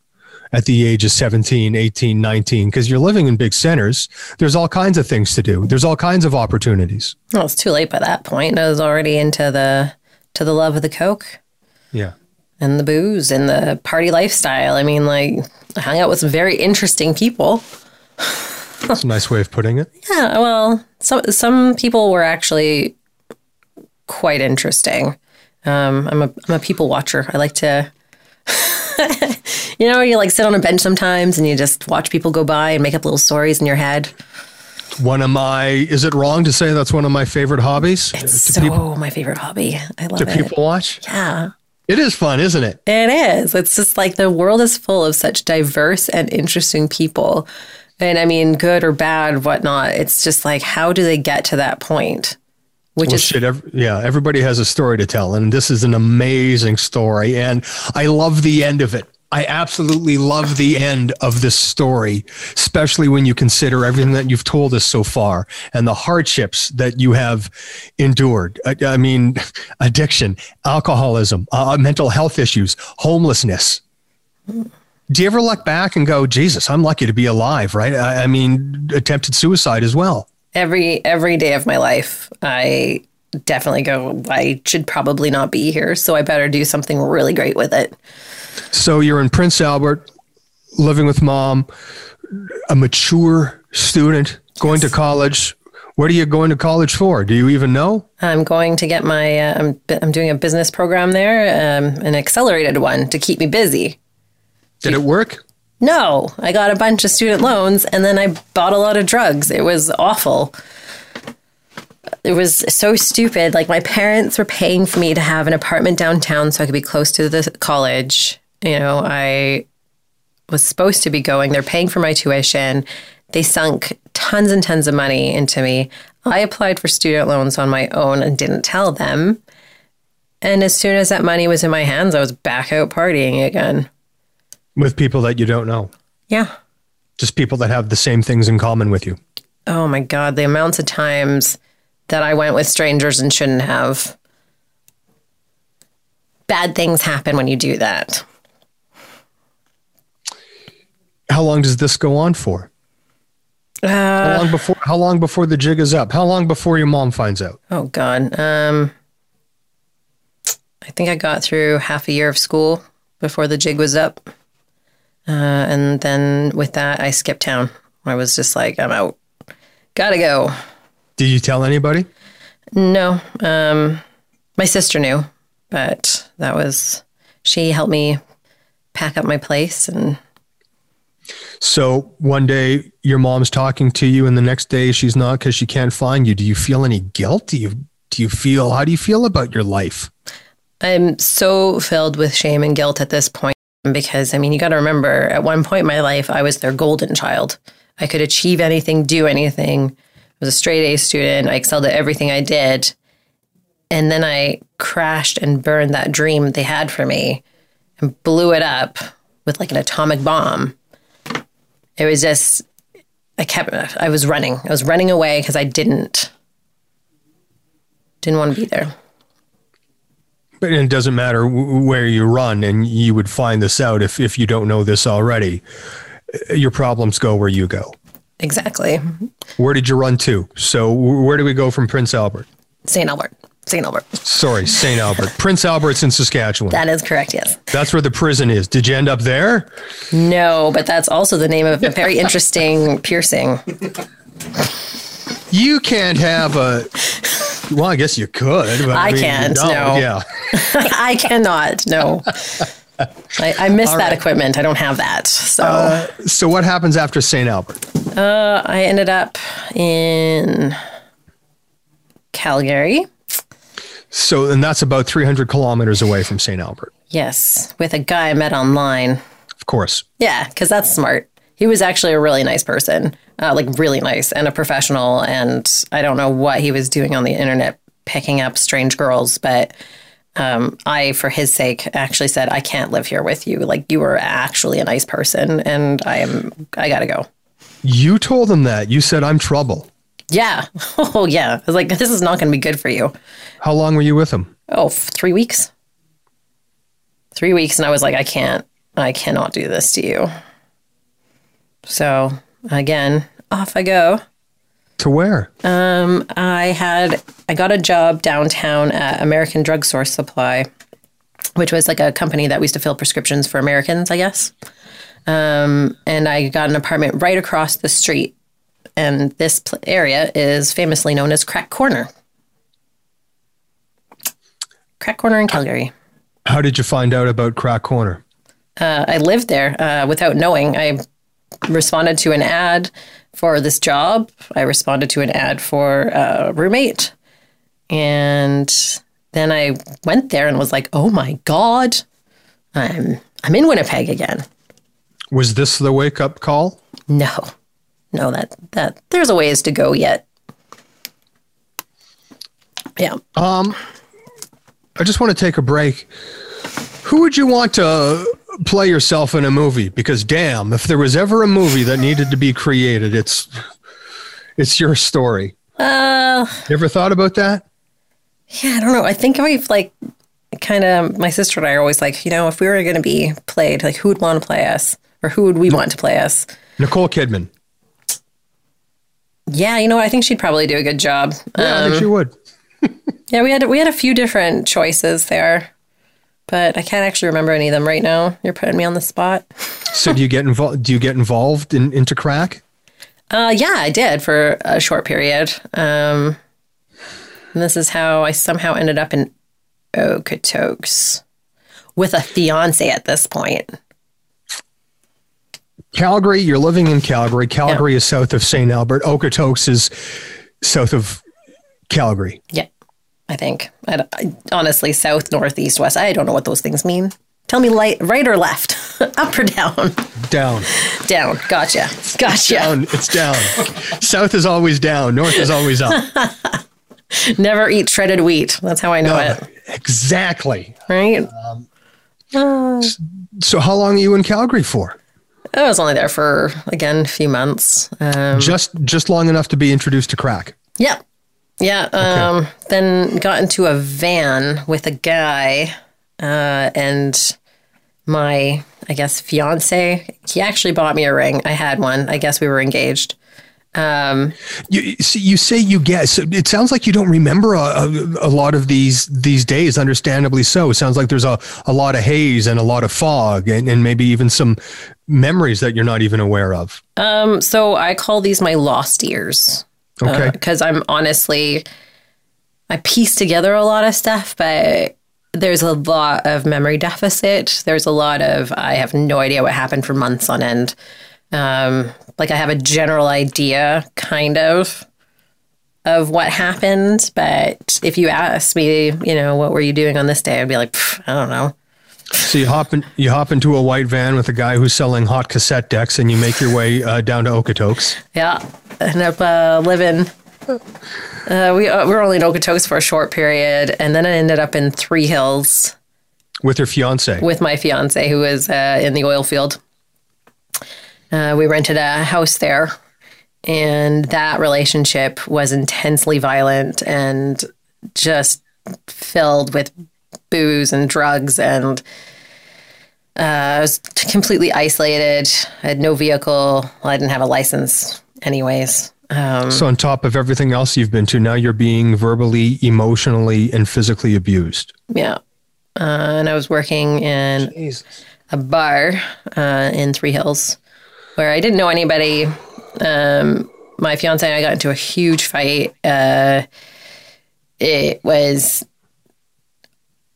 At the age of 17, 18, 19, because you're living in big centers. There's all kinds of things to do. There's all kinds of opportunities. Well, it's too late by that point. I was already into the to the love of the coke Yeah. And the booze and the party lifestyle. I mean, like I hung out with some very interesting people. That's a nice way of putting it. Yeah, well, some some people were actually quite interesting. Um, I'm a I'm a people watcher. I like to, you know, you like sit on a bench sometimes and you just watch people go by and make up little stories in your head. One of my, is it wrong to say that's one of my favorite hobbies? It's so people, my favorite hobby. I love it. to it. people watch? Yeah. It is fun, isn't it? It is. It's just like the world is full of such diverse and interesting people. And I mean, good or bad, whatnot. It's just like, how do they get to that point? Which Well, is shit, ev- yeah, everybody has a story to tell, and this is an amazing story, and I love the end of it. I absolutely love the end of this story, especially when you consider everything that you've told us so far and the hardships that you have endured. I, I mean, addiction, alcoholism, uh, mental health issues, homelessness. Do you ever look back and go, Jesus, I'm lucky to be alive, right? I, I mean, attempted suicide as well. every every day of my life. I definitely go. I should probably not be here, so I better do something really great with it. So you're in Prince Albert, living with mom, a mature student, going to college. What are you going to college for? Do you even know? I'm going to get my. Uh, I'm I'm doing a business program there, um, an accelerated one to keep me busy. Did it work? No, I got a bunch of student loans and then I bought a lot of drugs. It was awful. It was so stupid. Like my parents were paying for me to have an apartment downtown so I could be close to the college. You know, I was supposed to be going. They're paying for my tuition. They sunk tons and tons of money into me. I applied for student loans on my own and didn't tell them. And as soon as that money was in my hands, I was back out partying again. With people that you don't know, Yeah. just people that have the same things in common with you. Oh my God, the amounts of times that I went with strangers and shouldn't have. Bad things happen when you do that. How long does this go on for? how long before? How long before the jig is up? How long before your mom finds out? Oh God. Um, I think I got through half a year of school before the jig was up. Uh, and then with that, I skipped town. I was just like, I'm out. Gotta go. Did you tell anybody? No. Um, my sister knew, but that was, she helped me pack up my place and So one day your mom's talking to you, and the next day she's not because she can't find you. Do you feel any guilt? Do you do you feel how do you feel about your life? I'm so filled with shame and guilt at this point because I mean, you got to remember at one point in my life, I was their golden child. I could achieve anything, do anything. I was a straight A student. I excelled at everything I did. And then I crashed and burned that dream they had for me and blew it up with like an atomic bomb. It was just, I kept, I was running. I was running away because I didn't, didn't want to be there. But it doesn't matter where you run, and you would find this out if if you don't know this already. Uh, your problems go where you go. Exactly. Where did you run to? So where do we go from Prince Albert? St. Albert. St. Albert. Sorry, St. Albert. Prince Albert's in Saskatchewan. That is correct, yes. That's where the prison is. Did you end up there? No, but that's also the name of a very interesting piercing. You can't have a. Well, I guess you could. But I mean, can't, don't. no. Yeah. I cannot. No. I, I miss that equipment. I don't have that. So So what happens after St. Albert? I ended up in Calgary. So, and that's about 300 kilometers away from St. Albert, Yes, with a guy I met online. of course. Yeah, because that's smart. He was actually a really nice person, uh, like really nice and a professional. And I don't know what he was doing on the internet picking up strange girls, but um, I, for his sake, actually said, I can't live here with you. Like, you were actually a nice person, and I am, I gotta go. You told him that. You said, I'm trouble. Yeah. Oh, yeah. I was like, this is not gonna be good for you. How long were you with him? Oh, f- three weeks. Three weeks, and I was like, I can't, I cannot do this to you. So again, off I go. To where? I had, I got a job downtown at American Drug Source Supply, which was like a company that we used to fill prescriptions for Americans, I guess. Um, and I got an apartment right across the street. And this pl- area is famously known as Crack Corner. Crack Corner in Calgary. How did you find out about Crack Corner? uh, I lived there uh, without knowing. I responded to an ad for this job. I responded to an ad for a roommate, and then I went there and was like, "Oh my god, I'm I'm in Winnipeg again." Was this the wake up call? No, no, that that there's a ways to go yet. Yeah. Um, I just want to take a break. Who would you want to play yourself in a movie? Because damn, if there was ever a movie that needed to be created, it's it's your story. Uh, You ever thought about that? yeah, I don't know. I think I've like kind of my sister and I are always like, you know, if we were going to be played, like who would want to play us, or who would we want to play us? Nicole Kidman. Yeah, you know, what? I think she'd probably do a good job. Yeah, I think she would. Yeah, we had we had a few different choices there, but I can't actually remember any of them right now. You're putting me on the spot. So do you get involved? Do you get involved in into crack? Uh, yeah, I did for a short period. Um, and this is how I somehow ended up in Okotoks with a fiance at this point. Calgary. You're living in Calgary. Calgary is south of St. Albert. Okotoks is south of Calgary. Yeah, I think. I, I- honestly, south, north, east, west. I don't know what those things mean. Tell me, light, right or left, up or down? Down. Down. Gotcha. Gotcha. Down. It's down. south is always down. North is always up. Never eat shredded wheat. That's how I know it. Exactly. Right? So how long are you in Calgary for? I was only there for again a few months. Um, Just just long enough to be introduced to crack. yeah, yeah. Um, Then got into a van with a guy uh, and my, I guess, fiance. He actually bought me a ring. I had one. I guess we were engaged. You see, you say you guess. It sounds like you don't remember a, a, a lot of these these days. Understandably so. It sounds like there's a, a lot of haze and a lot of fog, and, and maybe even some memories that you're not even aware of. Um, so I call these my lost years. Okay. because I'm honestly, I piece together a lot of stuff, but there's a lot of memory deficit. There's a lot of I have no idea what happened for months on end. Um, like I have a general idea, kind of, of what happened, but if you ask me, you know, what were you doing on this day, I'd be like, I don't know. So you hop in, you hop into a white van with a guy who's selling hot cassette decks, and you make your way uh, down to Okotoks. Yeah, end up uh, living. Uh, we uh, we were only in Okotoks for a short period, and then I ended up in Three Hills with your fiance. with my fiance, who was uh, in the oil field. Uh, we rented a house there, and that relationship was intensely violent and just filled with booze and drugs and uh, I was completely isolated. I had no vehicle. Well, I didn't have a license, anyways. Um, so on top of everything else you've been to, now you're being verbally, emotionally, and physically abused. yeah. Uh, and I was working in a bar uh, in Three Hills where I didn't know anybody. Um, my fiance and I got into a huge fight. Uh, it was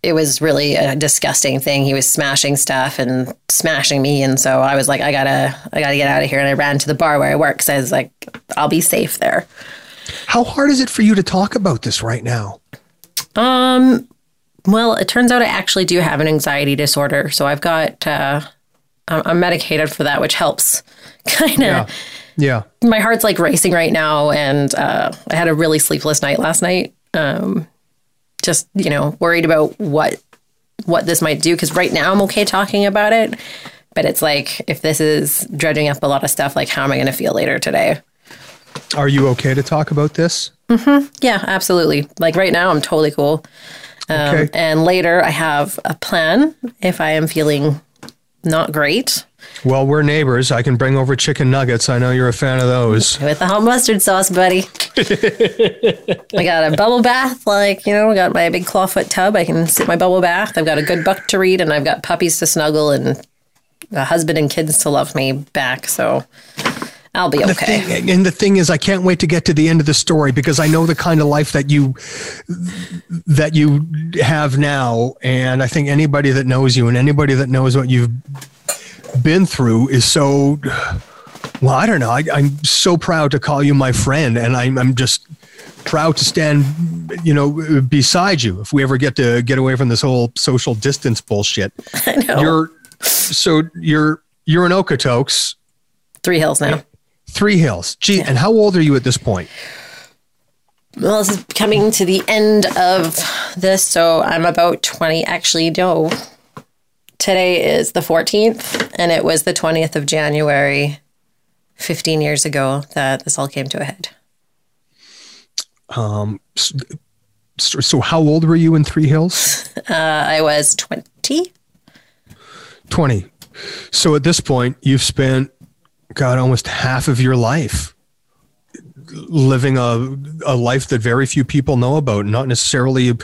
it was really a disgusting thing. He was smashing stuff and smashing me, and so I was like, I gotta, I gotta get out of here. And I ran to the bar where I work because I was like, I'll be safe there. How hard is it for you to talk about this right now? Um, well, it turns out I actually do have an anxiety disorder, so I've got, uh, I'm I'm medicated for that, which helps. Kind of. Yeah. Yeah. my heart's like racing right now and uh, i had a really sleepless night last night um, just you know worried about what what this might do because right now i'm okay talking about it but it's like if this is dredging up a lot of stuff like how am i going to feel later today Are you okay to talk about this? Mm-hmm. yeah absolutely like right now i'm totally cool um, Okay. and later i have a plan if i am feeling not great Well, we're neighbors. I can bring over chicken nuggets. I know you're a fan of those. with the hot mustard sauce, buddy. I got a bubble bath, like, you know, I got my big clawfoot tub. I can sit my bubble bath. I've got a good book to read, and I've got puppies to snuggle and a husband and kids to love me back. So I'll be okay. Thing- and the thing is, I can't wait to get to the end of the story because I know the kind of life that you that you have now, and I think anybody that knows you and anybody that knows what you've been through is so. Well, I don't know. I, I'm so proud to call you my friend, and I'm, I'm just proud to stand, you know, beside you if we ever get to get away from this whole social distance bullshit. I know. You're so you're you're in Okotoks, Three hills now. Three Hills. Gee, and how old are you at this point? Well, this is coming to the end of this, so I'm about 20. Actually, no. Today is the 14th, and it was the 20th of January, 15 years ago, that this all came to a head. So, so how old were you in Three Hills? Uh, I was 20. 20. So at this point, you've spent, God, almost half of your life living a, a life that very few people know about, not necessarily a,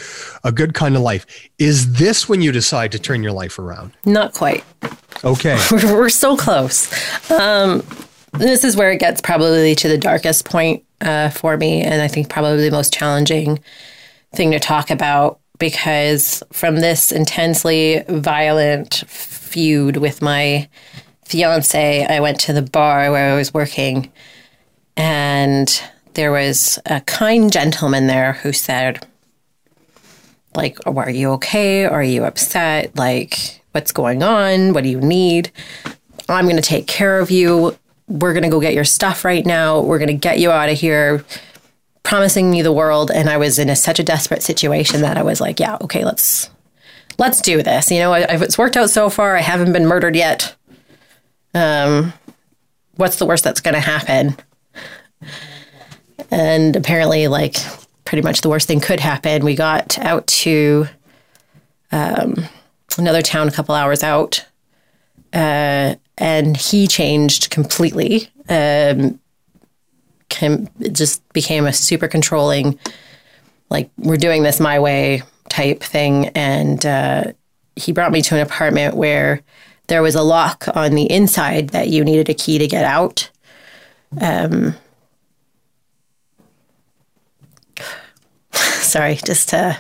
a good kind of life. Is this when you decide to turn your life around? Not quite. Okay. We're, we're so close. Um, this is where it gets probably to the darkest point uh, for me, and I think probably the most challenging thing to talk about because from this intensely violent feud with my fiance, I went to the bar where I was working, and there was a kind gentleman there who said, like, oh, are you okay? Are you upset? Like, what's going on? What do you need? I'm going to take care of you. We're going to go get your stuff right now. We're going to get you out of here, promising me the world. And I was in a, such a desperate situation that I was like, yeah, okay, let's let's do this. You know, I- I've, it's worked out so far. I haven't been murdered yet. Um, what's the worst that's going to happen? And apparently, like, pretty much the worst thing could happen. We got out to um, another town a couple hours out, uh, and he changed completely. Um, just became a super controlling, like, we're doing this my way type thing. And uh, he brought me to an apartment where there was a lock on the inside that you needed a key to get out. Sorry, just uh,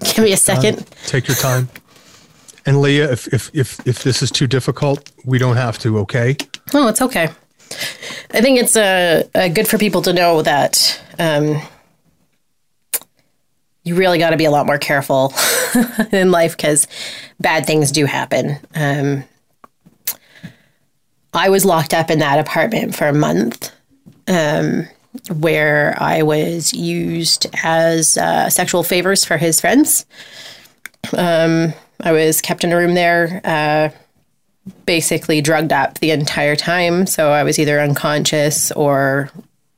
give me a second. Take your time. And Leah, if, if, if, if this is too difficult, we don't have to, okay? Oh, it's okay. I think it's uh, uh, good for people to know that um, you really got to be a lot more careful in life because bad things do happen. Um, I was locked up in that apartment for a month um, where I was used as uh, sexual favors for his friends. Um, I was kept in a room there. Uh, basically drugged up the entire time. So I was either unconscious or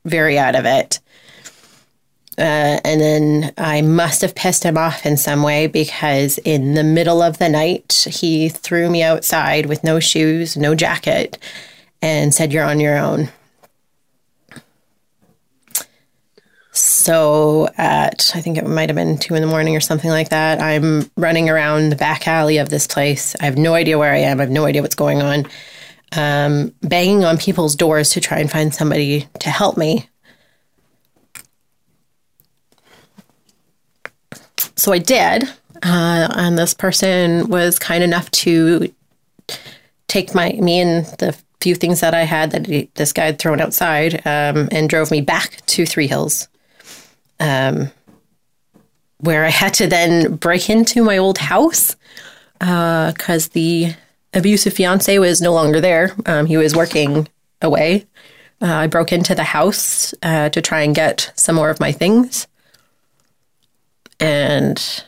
very out of it. Uh, and then I must have pissed him off in some way because in the middle of the night, he threw me outside with no shoes, no jacket, and said, You're on your own. So at I think it might have been two in the morning or something like that, I'm running around the back alley of this place. I have no idea where I am. I have no idea what's going on. Um, banging on people's doors to try and find somebody to help me. So I did. Uh, and this person was kind enough to take my me and the few things that I had that he, this guy had thrown outside um, and drove me back to Three Hills, um, where I had to then break into my old house because the abusive fiance was no longer there. Um, he was working away. Uh, I broke into the house uh, to try and get some more of my things. And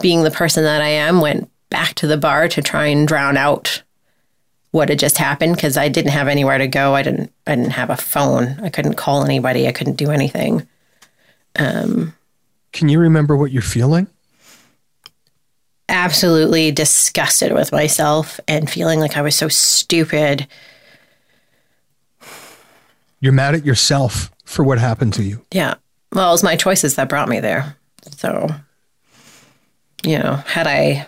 being the person that I am, went back to the bar to try and drown out what had just happened because I didn't have anywhere to go. I didn't. I didn't have a phone. I couldn't call anybody. I couldn't do anything. Um, Can you remember what you're feeling? absolutely disgusted with myself and feeling like I was so stupid. You're mad at yourself for what happened to you. Yeah. Well, it was my choices that brought me there. So, you know, had I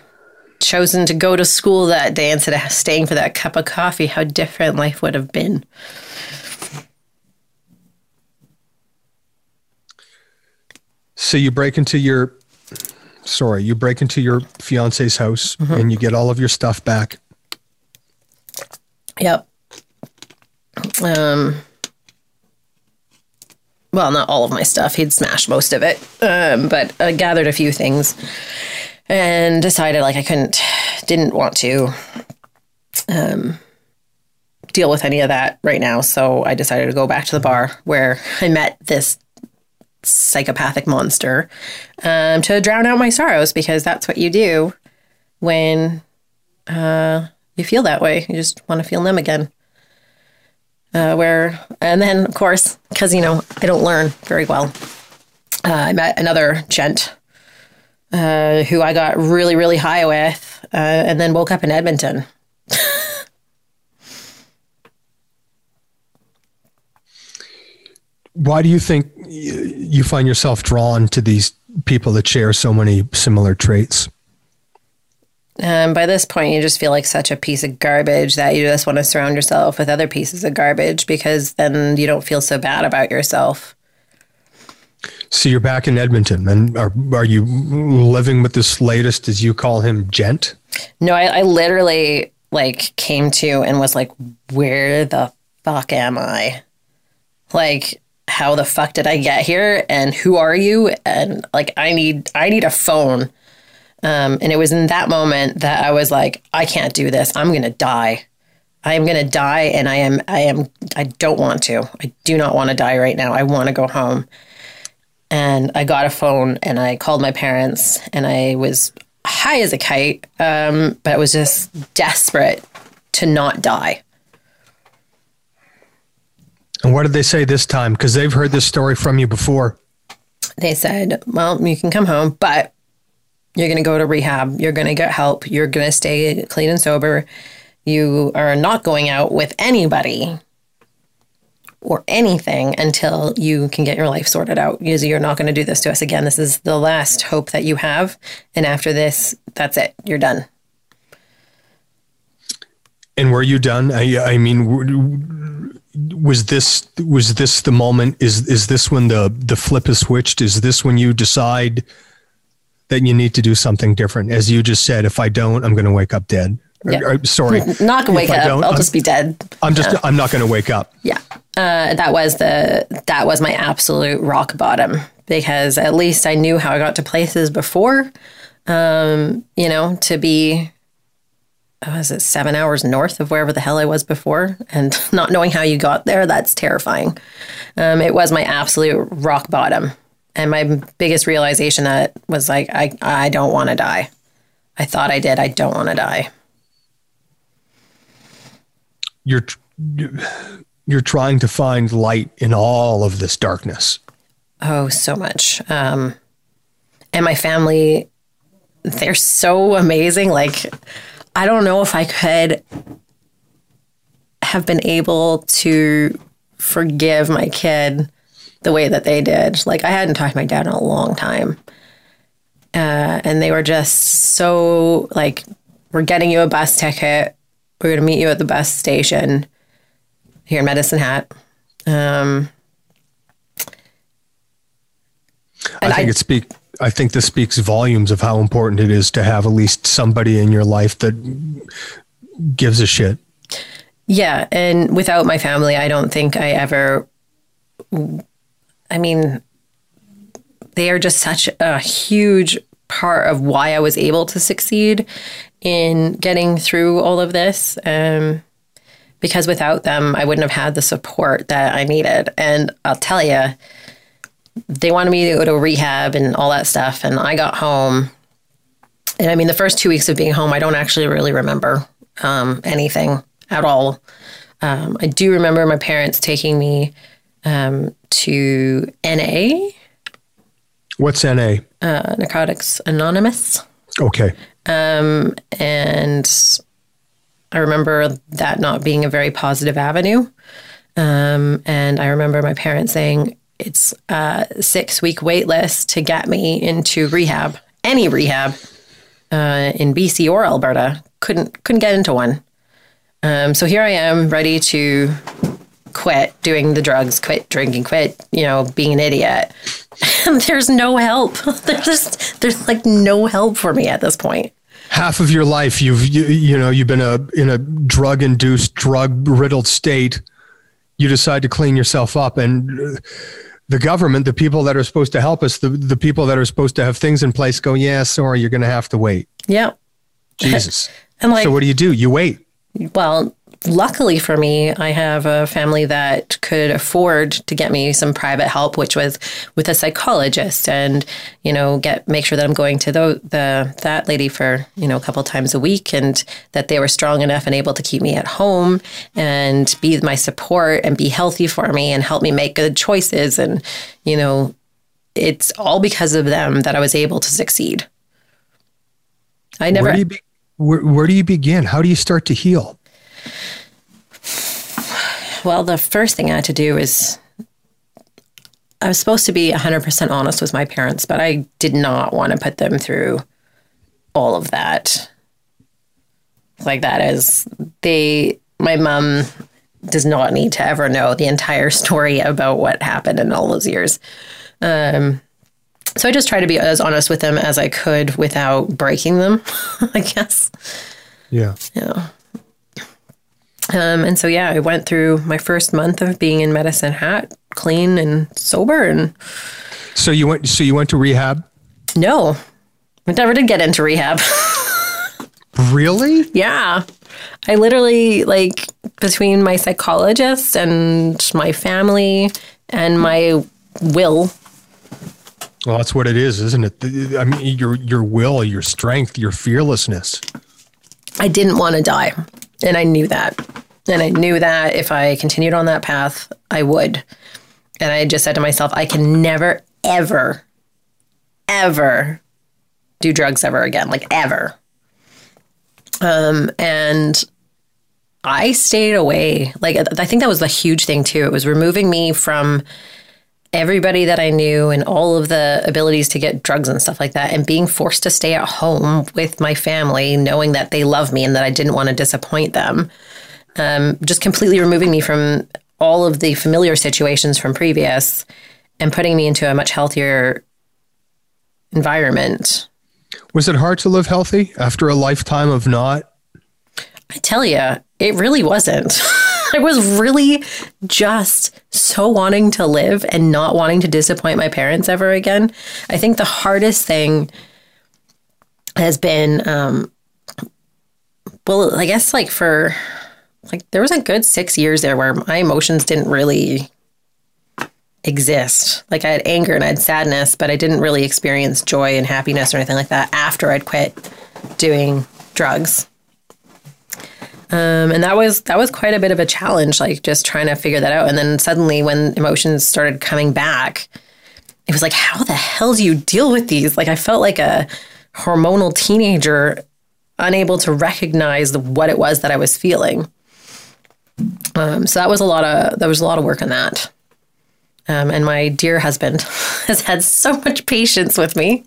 chosen to go to school that day instead of staying for that cup of coffee, how different life would have been. So you break into your sorry, you break into your fiance's house and you get all of your stuff back. Yep. Um, well, not all of my stuff. He'd smashed most of it. Um, but I gathered a few things and decided like I couldn't, didn't want to um, deal with any of that right now. So I decided to go back to the bar where I met this psychopathic monster um, to drown out my sorrows because that's what you do when uh, you feel that way. You just want to feel them again. Uh, where and then of course because you know I don't learn very well. Uh, I met another gent uh, who I got really really high with, uh, and then woke up in Edmonton. Why do you think you find yourself drawn to these people that share so many similar traits? Um, by this point, you just feel like such a piece of garbage that you just want to surround yourself with other pieces of garbage because then you don't feel so bad about yourself. So you're back in Edmonton, and are are you living with this latest, as you call him, gent? No, I, I literally like came to and was like, where the fuck am I? Like, how the fuck did I get here? And who are you? And like, I need, I need a phone. Um, and it was in that moment that I was like, I can't do this. I'm gonna die. I am gonna die, and I am, I am, I don't want to. I do not want to die right now. I want to go home. And I got a phone, and I called my parents, and I was high as a kite, um, but I was just desperate to not die. And what did they say this time? Because they've heard this story from you before. They said, Well, you can come home, but you're going to go to rehab. You're going to get help. You're going to stay clean and sober. You are not going out with anybody or anything until you can get your life sorted out. You're not going to do this to us again. This is the last hope that you have. And after this, that's it. You're done. And were you done? I, I mean, was this was this the moment? Is is this when the the flip is switched? Is this when you decide that you need to do something different? As you just said, if I don't, I'm going to wake up dead. Yeah. or- sorry, Not going to wake If I up. I'll I'm- just be dead. I'm just I'm not going to wake up. Yeah. Uh, that was the that was my absolute rock bottom because at least I knew how I got to places before. Um, you know, to be was it seven hours north of wherever the hell I was before, and not knowing how you got there, that's terrifying. Um, it was my absolute rock bottom, and my biggest realization that was like, I I don't want to die. I thought I did. I don't want to die. You're you're trying to find light in all of this darkness. Oh, so much. Um, and my family, they're so amazing. Like, I don't know if I could have been able to forgive my kid the way that they did. Like, I hadn't talked to my dad in a long time. Uh, and they were just so like, we're getting you a bus ticket. We're going to meet you at the bus station here in Medicine Hat. Um, I think I- it speak. I think this speaks volumes of how important it is to have at least somebody in your life that gives a shit. Yeah, and without my family, I don't think I ever. I mean, they are just such a huge part of why I was able to succeed in getting through all of this. Um, because without them, I wouldn't have had the support that I needed. And I'll tell you, they wanted me to go to rehab and all that stuff. And I got home. And I mean, the first two weeks of being home, I don't actually really remember um, anything at all. Um, I do remember my parents taking me um, to NA, What's NA? uh, Narcotics Anonymous. Okay. and I remember that not being a very positive avenue. Um, and I remember my parents saying it's a six week wait list to get me into rehab, any rehab uh, in BC or Alberta. Couldn't couldn't get into one. Um, so here I am, ready to quit doing the drugs, quit drinking, quit you know being an idiot. And there's no help. There's just there's like no help for me at this point. half of your life you've you, you know you've been a in a drug induced drug riddled state you decide to clean yourself up and the government the people that are supposed to help us the, the people that are supposed to have things in place go yeah sorry you're going to have to wait. Yeah. jesus. And like, so what do you do? You wait. Well, luckily for me, I have a family that could afford to get me some private help, which was with a psychologist, and you know, get make sure that I'm going to the, the that lady for you know a couple times a week, and that they were strong enough and able to keep me at home and be my support and be healthy for me and help me make good choices, and you know, it's all because of them that I was able to succeed. I never. where do you be, where, where do you begin how do you start to heal Well, the first thing I had to do is I was supposed to be 100% honest with my parents, but I did not want to put them through all of that. Like that is they my mom does not need to ever know the entire story about what happened in all those years. Um so I just tried to be as honest with them as I could without breaking them, I guess. yeah Yeah. Um, and so yeah, I went through my first month of being in Medicine Hat, clean and sober, and so you went so you went to rehab? No, I never did get into rehab. really? Yeah, I literally like between my psychologist and my family and my will. well that's what it is isn't it? I mean your your will your strength your fearlessness. I didn't want to die, and I knew that, and I knew that if I continued on that path, I would. And I just said to myself, I can never, ever, ever do drugs ever again, like ever. Um, and I stayed away. Like I think that was the huge thing too. It was removing me from everybody that I knew and all of the abilities to get drugs and stuff like that, and being forced to stay at home with my family, knowing that they love me and that I didn't want to disappoint them. Um, just completely removing me from all of the familiar situations from previous and putting me into a much healthier environment. was it hard to live healthy after a lifetime of not I tell you, it really wasn't. I was really just so wanting to live and not wanting to disappoint my parents ever again. I think the hardest thing has been, um, well, I guess like for like there was a good six years there where my emotions didn't really exist. Like I had anger and I had sadness, but I didn't really experience joy and happiness or anything like that after I'd quit doing drugs. Um, and that was that was quite a bit of a challenge, like just trying to figure that out. And then suddenly, when emotions started coming back, it was like, how the hell do you deal with these? Like I felt like a hormonal teenager, unable to recognize the, what it was that I was feeling. Um, so that was a lot of that was a lot of work on that. Um, and my dear husband has had so much patience with me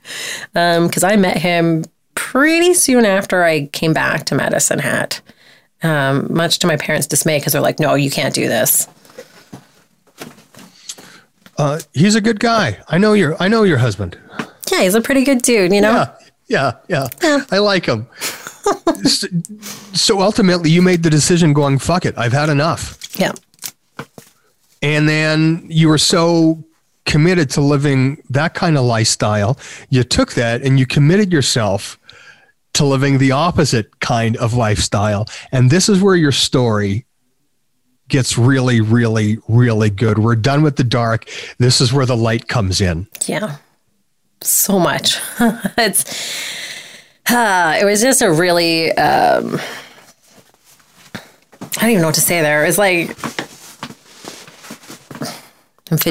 because I met him pretty soon after I came back to Medicine Hat um, much to my parents' dismay because they're like, no, you can't do this. Uh, he's a good guy. I know your I know your husband. Yeah, he's a pretty good dude, you know? Yeah, yeah, yeah. I like him. so, so ultimately, you made the decision going, fuck it, I've had enough. Yeah. And then you were so committed to living that kind of lifestyle, you took that and you committed yourself to living the opposite kind of lifestyle. And this is where your story gets really, really, really good. We're done with the dark. This is where the light comes in. Yeah. So much. it's uh, it was just a really um I don't even know what to say there. It's like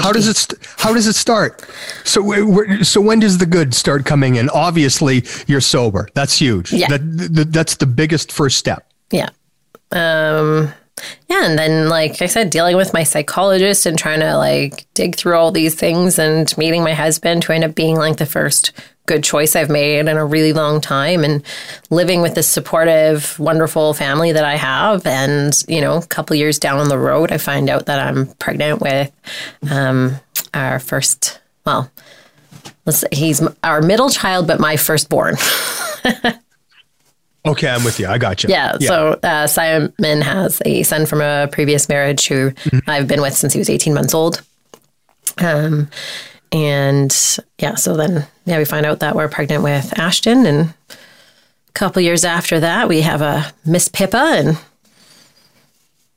How does it st- how does it start? So wh- so when does the good start coming in? Obviously, you're sober. That's huge. Yeah. That, th- that's the biggest first step. Yeah. Um yeah, and then like I said, dealing with my psychologist and trying to like dig through all these things and meeting my husband who ended up being like the first good choice I've made in a really long time and living with this supportive, wonderful family that I have. And, you know, a couple years down the road I find out that I'm pregnant with um our first well, let's say he's our middle child, but my firstborn. Okay, I'm with you. I got you. Yeah. So uh, Simon has a son from a previous marriage who I've been with since he was 18 months old. Um, and yeah, so then yeah, we find out that we're pregnant with Ashton, and a couple years after that, we have a Miss Pippa, and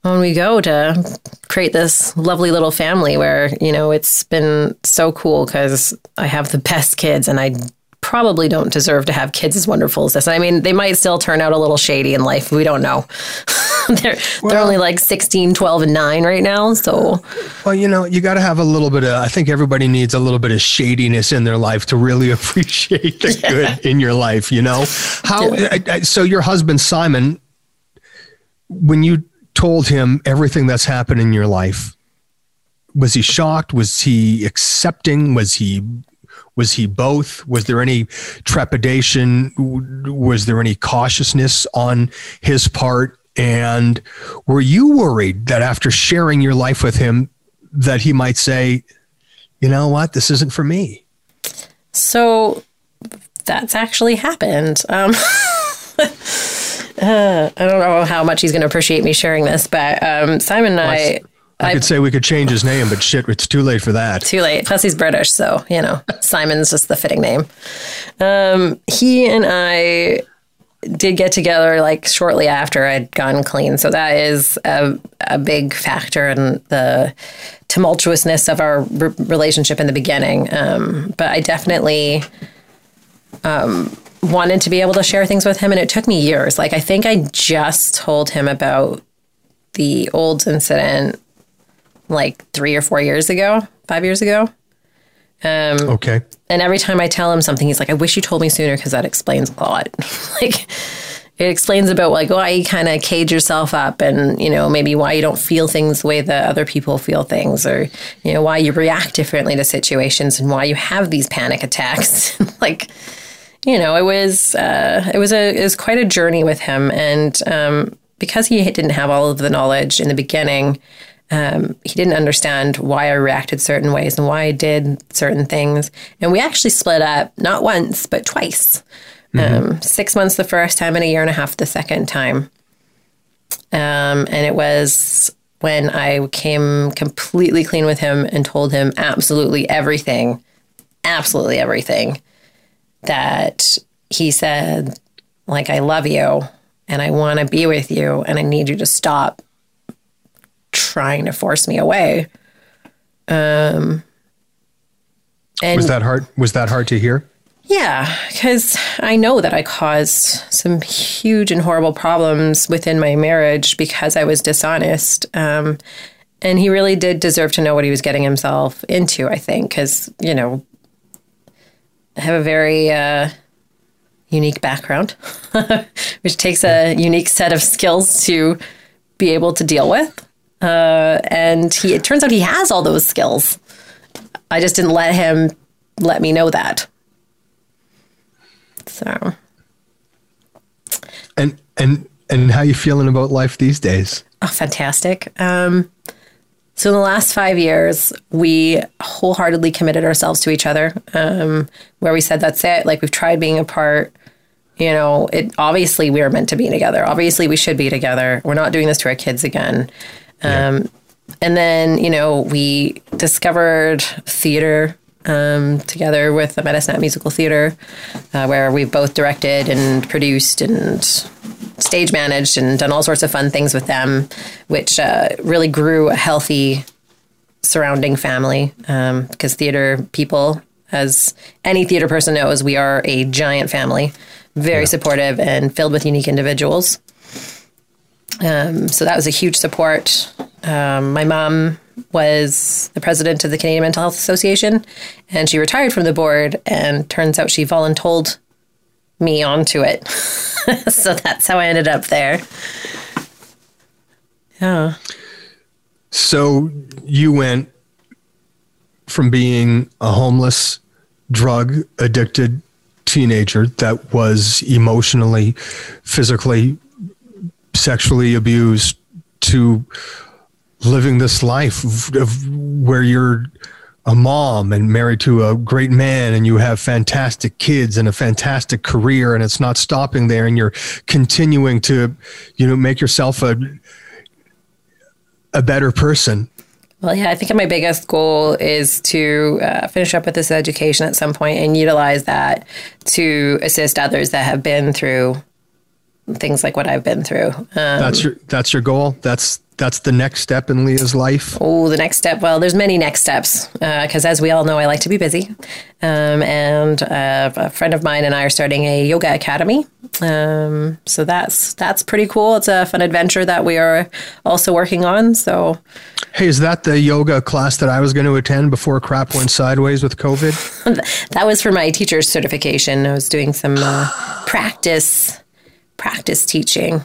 on we go to create this lovely little family where you know it's been so cool because I have the best kids, and I probably don't deserve to have kids as wonderful as this. I mean, they might still turn out a little shady in life. We don't know. they're they're only like 16, 12, and 9 right now. So, Well, you know, you got to have a little bit of. I think everybody needs a little bit of shadiness in their life to really appreciate the good in your life. You know, how? I- I- So your husband Simon, when you told him everything that's happened in your life, was he shocked? Was he accepting? Was he? Was he both? Was there any trepidation? Was there any cautiousness on his part? And were you worried that after sharing your life with him, that he might say, you know what, this isn't for me? so that's actually happened. Um, uh, I don't know how much he's going to appreciate me sharing this, but um, Simon and I. I could say we could change his name, but shit, it's too late for that. too late. Plus, he's British, so you know, Simon's just the fitting name. Um, he and I did get together like shortly after I'd gone clean, so that is a, a big factor in the tumultuousness of our re- relationship in the beginning. Um, but I definitely um, wanted to be able to share things with him, and it took me years. Like I think I just told him about the old incident like three or four years ago, five years ago. Okay. And every time I tell him something, he's like, I wish you told me sooner because that explains a lot. like, it explains about like why you kind of cage yourself up and, you know, maybe why you don't feel things the way that other people feel things or, you know, why you react differently to situations and why you have these panic attacks. like, you know, it was, uh, it was a, it was quite a journey with him. And, um, because he didn't have all of the knowledge in the beginning, um, he didn't understand why I reacted certain ways and why I did certain things. And we actually split up not once, but twice. Um, six months the first time and a year and a half the second time. Um, and it was when I came completely clean with him and told him absolutely everything, absolutely everything that he said, like, I love you and I want to be with you and I need you to stop trying to force me away. Um, and Was that hard? Was that hard to hear? yeah, because I know that I caused some huge and horrible problems within my marriage because I was dishonest. Um, and he really did deserve to know what he was getting himself into, I think, because, you know, I have a very uh, unique background, which takes a unique set of skills to be able to deal with. Uh, and he, it turns out he has all those skills. I just didn't let him let me know that. So And and and how you feeling about life these days? oh, fantastic. Um, So in the last five years, we wholeheartedly committed ourselves to each other. Um, where we said that's it. Like we've tried being apart. You know, it obviously we are meant to be together. Obviously we should be together. We're not doing this to our kids again. Um, And then you know we discovered theater um, together with the Medicine Musical Theater, uh, where we've both directed and produced and stage managed and done all sorts of fun things with them, which uh, really grew a healthy surrounding family. Um, because theater people, as any theater person knows, we are a giant family, very supportive and filled with unique individuals. Um, so that was a huge support. Um, my mom was the president of the Canadian Mental Health Association, and she retired from the board. And turns out she voluntold me onto it. so that's how I ended up there. Yeah. So you went from being a homeless, drug addicted teenager that was emotionally, physically, sexually abused to living this life of, of where you're a mom and married to a great man and you have fantastic kids and a fantastic career and it's not stopping there and you're continuing to you know make yourself a a better person. Well, yeah, I think my biggest goal is to uh, finish up with this education at some point and utilize that to assist others that have been through things like what I've been through. Um, that's your that's your goal that's that's the next step in leah's life Oh, the next step. Well, there's many next steps because, as we all know, I like to be busy. Um, and uh, a friend of mine and I are starting a yoga academy. Um, so that's that's pretty cool. It's a fun adventure that we are also working on. So hey is that the yoga class that i was going to attend before crap went sideways with covid that was for my teacher's certification. I was doing some uh, practice practice teaching.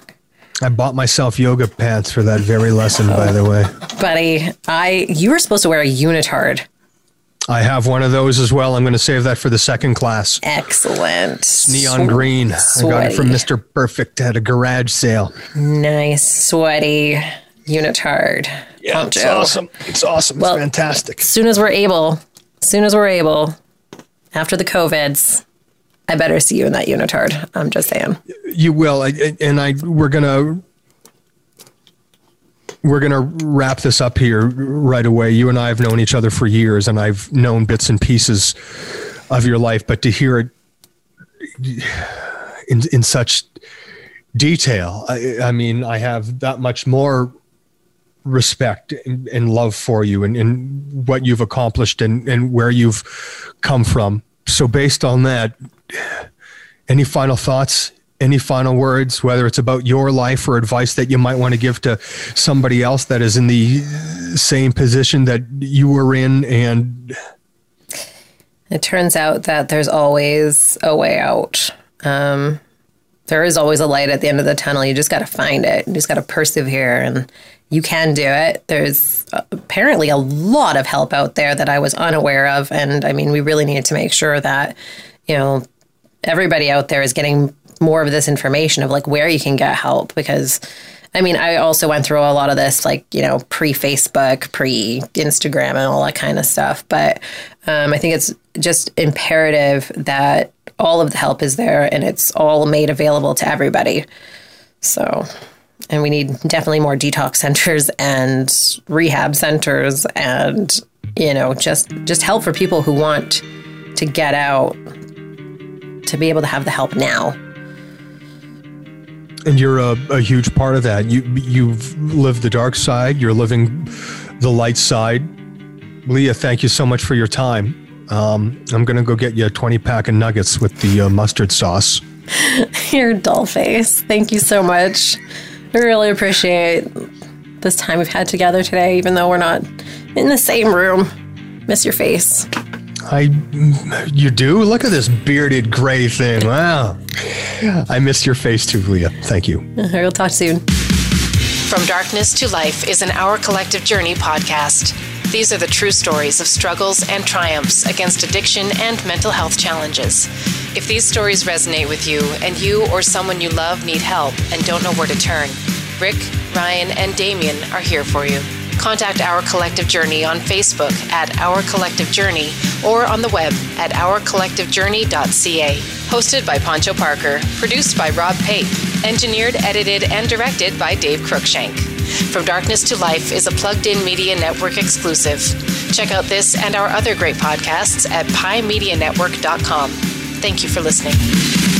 i bought myself yoga pants for that very lesson by the way Buddy, I you were supposed to wear a unitard. i have one of those as well i'm going to save that for the second class Excellent. neon green i got it from mr perfect at a garage sale Nice, sweaty unitard. poncho. It's awesome. It's awesome Well- it's fantastic As soon as we're able, as soon as we're able, after the COVIDs, I better see you in that unitard. I'm just saying. You will, and I we're gonna we're gonna wrap this up here right away. You and I have known each other for years, and I've known bits and pieces of your life, but to hear it in in such detail, I, I mean, I have that much more respect and, and love for you and, and what you've accomplished and, and where you've come from. So based on that, any final thoughts any final words whether it's about your life or advice that you might want to give to somebody else that is in the same position that you were in and It turns out that there's always a way out. Um, there is always a light at the end of the tunnel. You just got to find it. You just got to persevere, and you can do it. There's uh, apparently a lot of help out there that I was unaware of, and I mean, we really need to make sure that you know everybody out there is getting more of this information of like where you can get help because I mean, I also went through a lot of this, like, you know, pre Facebook, pre Instagram, and all that kind of stuff. But um, I think it's just imperative that all of the help is there and it's all made available to everybody. So, and we need definitely more detox centers and rehab centers and, you know, just, just help for people who want to get out to be able to have the help now. and you're a, a huge part of that you you've lived the dark side you're living the light side leah thank you so much for your time um, i'm gonna go get you a 20 pack of nuggets with the uh, mustard sauce Your doll face. Thank you so much. I really appreciate this time we've had together today, even though we're not in the same room. Miss your face. I, you do? Look at this bearded gray thing. Wow. I miss your face too, Leah. Thank you. We'll talk soon. From Darkness to Life is an Our Collective Journey podcast. These are the true stories of struggles and triumphs against addiction and mental health challenges. If these stories resonate with you and you or someone you love need help and don't know where to turn, Rick, Ryan, and Damien are here for you. Contact Our Collective Journey on Facebook at Our Collective Journey or on the web at ourcollectivejourney.ca. Hosted by Poncho Parker, produced by Rob Pape, engineered, edited, and directed by Dave Cruikshank. From Darkness to Life is a plugged in media network exclusive. Check out this and our other great podcasts at piemedianetwork.com. Thank you for listening.